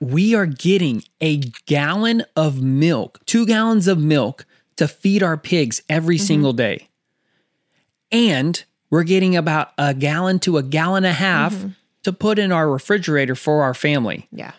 Speaker 1: we are getting a gallon of milk, two gallons of milk to feed our pigs every
Speaker 2: Mm-hmm.
Speaker 1: single day. And we're getting about a gallon to a gallon and a half
Speaker 2: Mm-hmm.
Speaker 1: to put in our refrigerator for our family.
Speaker 2: Yeah.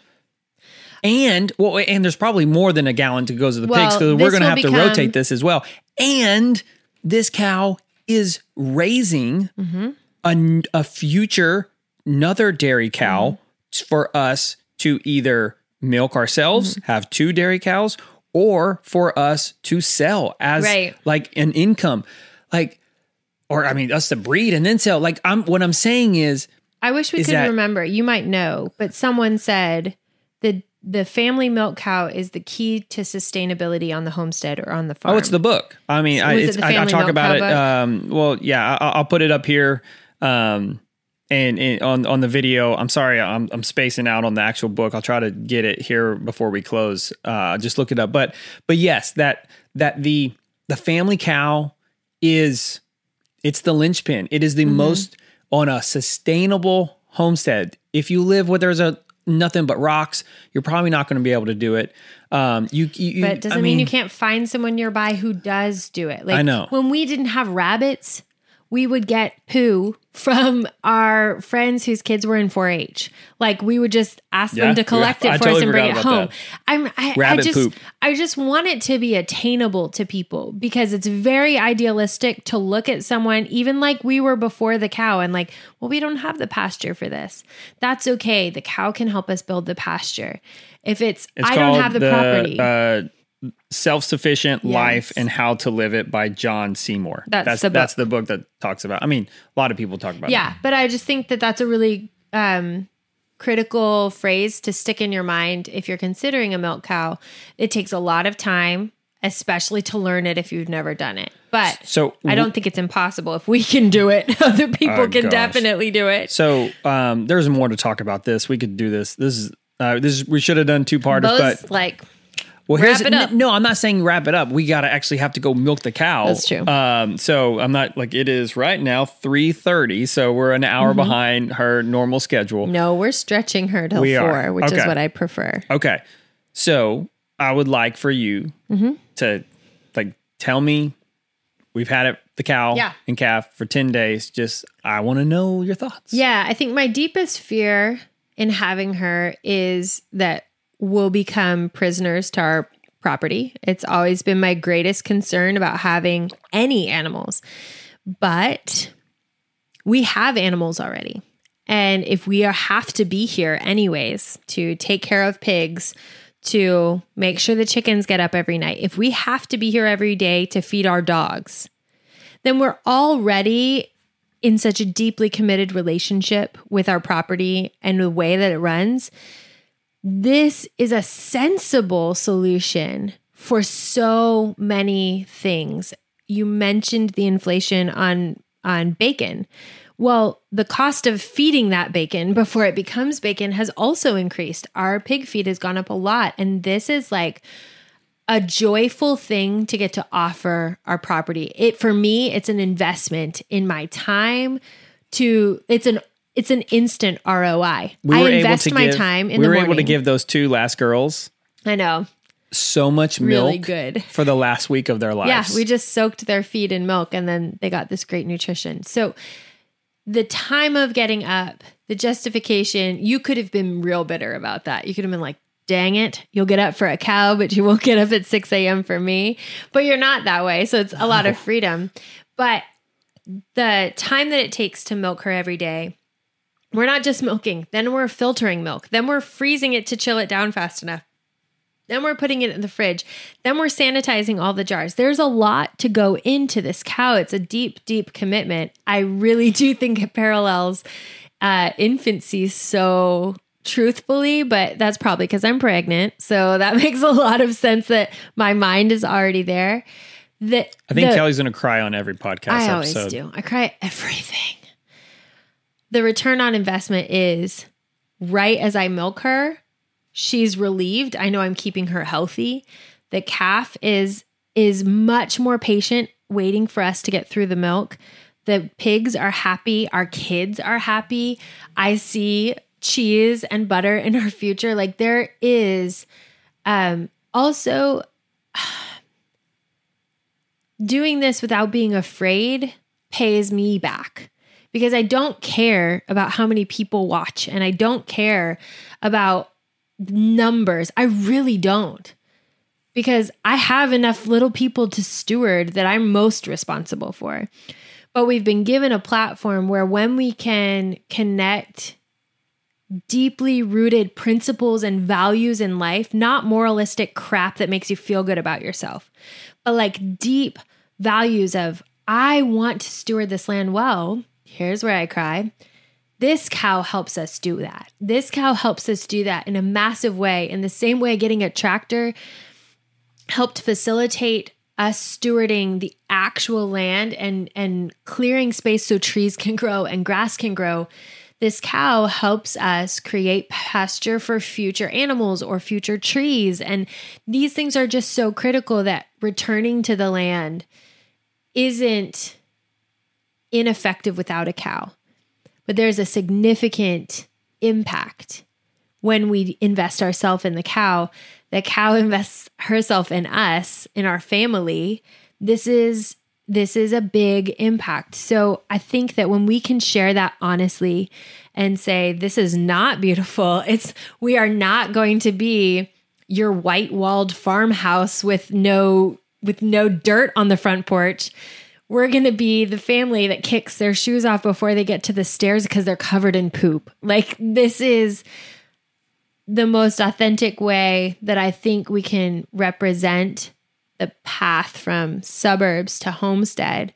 Speaker 1: And well, and there's probably more than a gallon to go to the
Speaker 2: Well,
Speaker 1: pigs, so we're going to have
Speaker 2: become-
Speaker 1: to rotate this as well. And this cow is raising
Speaker 2: Mm-hmm.
Speaker 1: a, a future another dairy cow
Speaker 2: Mm-hmm.
Speaker 1: for us to either milk ourselves,
Speaker 2: Mm-hmm.
Speaker 1: have two dairy cows, or for us to sell as
Speaker 2: Right.
Speaker 1: like an income, like, or I mean, us to breed and then sell. Like, I'm what I'm saying is,
Speaker 2: I wish we could
Speaker 1: that-
Speaker 2: remember. You might know, but someone said the the family milk cow is the key to sustainability on the homestead or on the farm.
Speaker 1: Oh, it's the book. I mean, I,
Speaker 2: Was it
Speaker 1: I, I talk about it. Um, well, yeah, I, I'll put it up here. Um, and, and on on the video, I'm sorry, I'm I'm spacing out on the actual book. I'll try to get it here before we close. Uh, just look it up. But but yes, that that the the family cow is it's the linchpin. It is the
Speaker 2: Mm-hmm.
Speaker 1: most on a sustainable homestead. If you live where there's a nothing but rocks, you're probably not going to be able to do it. Um, you, you,
Speaker 2: but it doesn't
Speaker 1: I
Speaker 2: mean, you can't find someone nearby who does do it. Like
Speaker 1: I know.
Speaker 2: when we didn't have rabbits, we would get poo from our friends whose kids were in 4-H. Like we would just ask
Speaker 1: Yeah,
Speaker 2: them to collect
Speaker 1: yeah.
Speaker 2: It for
Speaker 1: totally
Speaker 2: us and bring it home.
Speaker 1: that.
Speaker 2: I'm I, I just
Speaker 1: poop.
Speaker 2: I just want it to be attainable to people because it's very idealistic to look at someone even like we were before the cow and like, well, we don't have the pasture for this. That's okay. The cow can help us build the pasture. If it's,
Speaker 1: It's
Speaker 2: I don't have the, property.
Speaker 1: Uh, Self-sufficient
Speaker 2: Yes.
Speaker 1: life and how to live it by John Seymour.
Speaker 2: That's
Speaker 1: that's
Speaker 2: the book.
Speaker 1: that's the book that talks about. I mean, a lot of people talk about.
Speaker 2: Yeah, but I just think that that's a really um, critical phrase to stick in your mind if you're considering a milk cow. It takes a lot of time, especially to learn it if you've never done it. But
Speaker 1: So
Speaker 2: I don't think it's impossible. If we can do it, other people
Speaker 1: Oh,
Speaker 2: can
Speaker 1: gosh.
Speaker 2: definitely do it.
Speaker 1: So um, there's more to talk about this. We could do this. This is uh, this is, we should have done two parters, but
Speaker 2: like
Speaker 1: well,
Speaker 2: wrap
Speaker 1: here's
Speaker 2: it up.
Speaker 1: no. I'm not saying wrap it up. We got to actually have to go milk the cow.
Speaker 2: That's true.
Speaker 1: Um, so I'm not like it is right now 3:30. So we're an hour
Speaker 2: Mm-hmm.
Speaker 1: behind her normal schedule.
Speaker 2: no, we're stretching her till
Speaker 1: We
Speaker 2: four,
Speaker 1: are.
Speaker 2: which is what I prefer.
Speaker 1: Okay. So I would like for you
Speaker 2: Mm-hmm.
Speaker 1: to like tell me we've had it the cow
Speaker 2: Yeah.
Speaker 1: and calf for 10 days. Just I want to know your thoughts.
Speaker 2: Yeah, I think my deepest fear in having her is that we'll become prisoners to our property. It's always been my greatest concern about having any animals. But we have animals already. And if we are, have to be here anyways to take care of pigs, to make sure the chickens get up every night, if we have to be here every day to feed our dogs, then we're already in such a deeply committed relationship with our property and the way that it runs. This is a sensible solution for so many things. You mentioned the inflation on on bacon. Well, the cost of feeding that bacon before it becomes bacon has also increased. Our pig feed has gone up a lot. And this is like a joyful thing to get to offer our property. It for me, it's an investment in my time to it's an it's an instant ROI.
Speaker 1: We
Speaker 2: I invest my
Speaker 1: give-
Speaker 2: time in
Speaker 1: we
Speaker 2: the
Speaker 1: were
Speaker 2: morning.
Speaker 1: able to give those two last girls
Speaker 2: I know.
Speaker 1: so much milk
Speaker 2: Really good.
Speaker 1: for the last week of their lives.
Speaker 2: Yeah, we just soaked their feed in milk and then they got this great nutrition. So the time of getting up, the justification, you could have been real bitter about that. You could have been like, dang it, you'll get up for a cow, but you won't get up at 6 a.m. for me. But you're not that way. So it's a lot of freedom. But the time that it takes to milk her every day, we're not just milking, then we're filtering milk, then we're freezing it to chill it down fast enough. Then we're putting it in the fridge. Then we're sanitizing all the jars. There's a lot to go into this cow. It's a deep, deep commitment. I really do think it parallels uh, infancy so truthfully, but that's probably because I'm pregnant. So that makes a lot of sense that my mind is already there. That
Speaker 1: I think
Speaker 2: the-
Speaker 1: Kelly's going to cry on every podcast episode.
Speaker 2: I always do. I cry everything. The return on investment is right as I milk her, she's relieved. I know I'm keeping her healthy. The calf is is much more patient waiting for us to get through the milk. The pigs are happy, our kids are happy. I see cheese and butter in our future. Like there is um also doing this without being afraid pays me back because I don't care about how many people watch and I don't care about numbers. I really don't. Because I have enough little people to steward that I'm most responsible for. But we've been given a platform where when we can connect deeply rooted principles and values in life, not moralistic crap that makes you feel good about yourself, but like deep values of, I want to steward this land well. Here's where I cry. This cow helps us do that. This cow helps us do that in a massive way. In the same way, getting a tractor helped facilitate us stewarding the actual land and and clearing space so trees can grow and grass can grow this cow helps us create pasture for future animals or future trees and these things are just so critical that returning to the land isn't ineffective without a cow. But there's a significant impact when we invest ourselves in the cow. The cow invests herself in us in our family. This is this is a big impact. So i think that when we can share that honestly and say this is not beautiful it's we are not going to be your white walled farmhouse with no with no dirt on the front porch we're going to be the family that kicks their shoes off before they get to the stairs because they're covered in poop like this is the most authentic way that I think we can represent the path from suburbs to homestead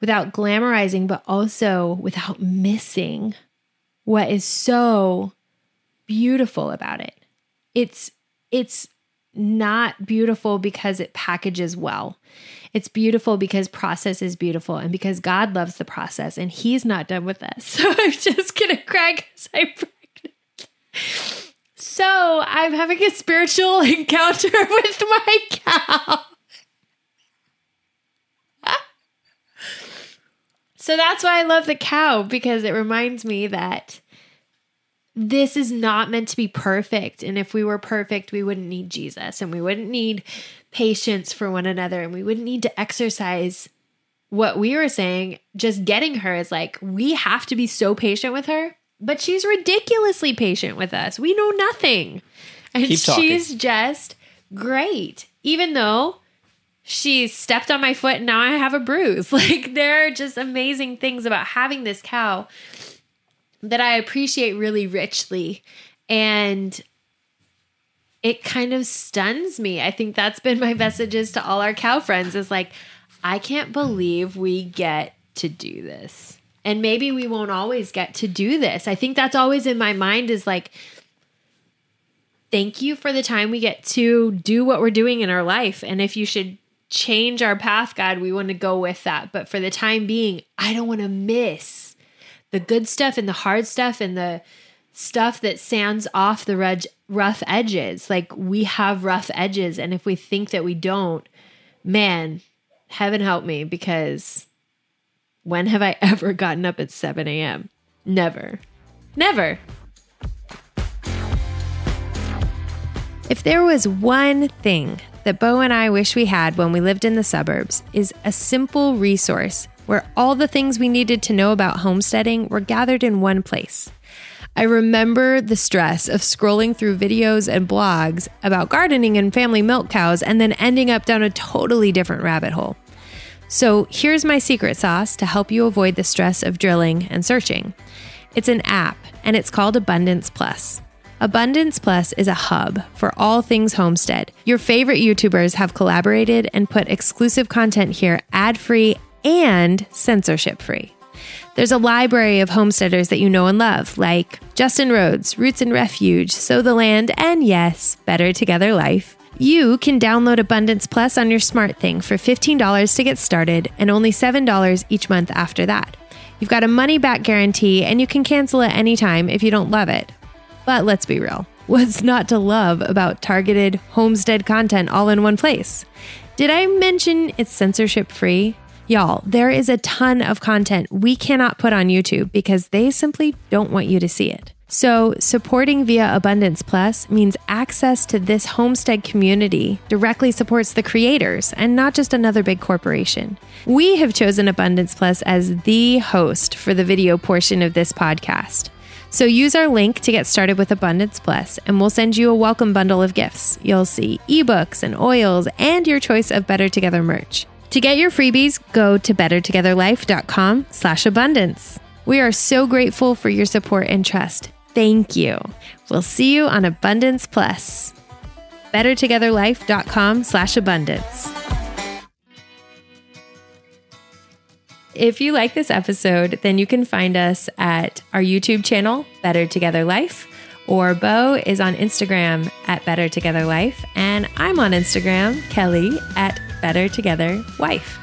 Speaker 2: without glamorizing, but also without missing what is so beautiful about it. It's it's not beautiful because it packages well. It's beautiful because process is beautiful and because God loves the process and he's not done with us. So I'm just gonna cry because I'm pregnant. So I'm having a spiritual encounter with my cow. so that's why I love the cow because it reminds me that this is not meant to be perfect. And if we were perfect, we wouldn't need Jesus and we wouldn't need patience for one another and we wouldn't need to exercise what we were saying. Just getting her is like, we have to be so patient with her but she's ridiculously patient with us. We know nothing. And she's just great. Even though she stepped on my foot and now I have a bruise. Like there are just amazing things about having this cow that I appreciate really richly. And it kind of stuns me. I think that's been my messages to all our cow friends is like, I can't believe we get to do this and maybe we won't always get to do this. I think that's always in my mind is like, thank you for the time we get to do what we're doing in our life. And if you should change our path, God, we want to go with that. But for the time being, I don't want to miss the good stuff and the hard stuff and the stuff that sands off the rough edges. Like we have rough edges. And if we think that we don't, man, heaven help me because when have I ever gotten up at 7 a.m.? Never. Never. If there was one thing that Bo and I wish we had when we lived in the suburbs is a simple resource where all the things we needed to know about homesteading were gathered in one place. I remember the stress of scrolling through videos and blogs about gardening and family milk cows and then ending up down a totally different rabbit hole. So, here's my secret sauce to help you avoid the stress of drilling and searching. It's an app and it's called Abundance Plus. Abundance Plus is a hub for all things homestead. Your favorite YouTubers have collaborated and put exclusive content here ad free and censorship free. There's a library of homesteaders that you know and love, like Justin Rhodes, Roots and Refuge, Sow the Land, and yes, Better Together Life. You can download Abundance Plus on your smart thing for $15 to get started and only $7 each month after that. You've got a money back guarantee and you can cancel at any time if you don't love it. But let's be real what's not to love about targeted homestead content all in one place? Did I mention it's censorship free? Y'all, there is a ton of content we cannot put on YouTube because they simply don't want you to see it. So, supporting via Abundance Plus means access to this homestead community directly supports the creators and not just another big corporation. We have chosen Abundance Plus as the host for the video portion of this podcast. So use our link to get started with Abundance Plus, and we'll send you a welcome bundle of gifts. You'll see ebooks and oils and your choice of Better Together merch. To get your freebies, go to bettertogetherlife.com slash abundance. We are so grateful for your support and trust. Thank you. We'll see you on Abundance Plus. bettertogetherlife.com slash abundance. If you like this episode, then you can find us at our YouTube channel, Better Together Life, or Bo is on Instagram at Better Together Life, and I'm on Instagram, Kelly, at Better Together Wife.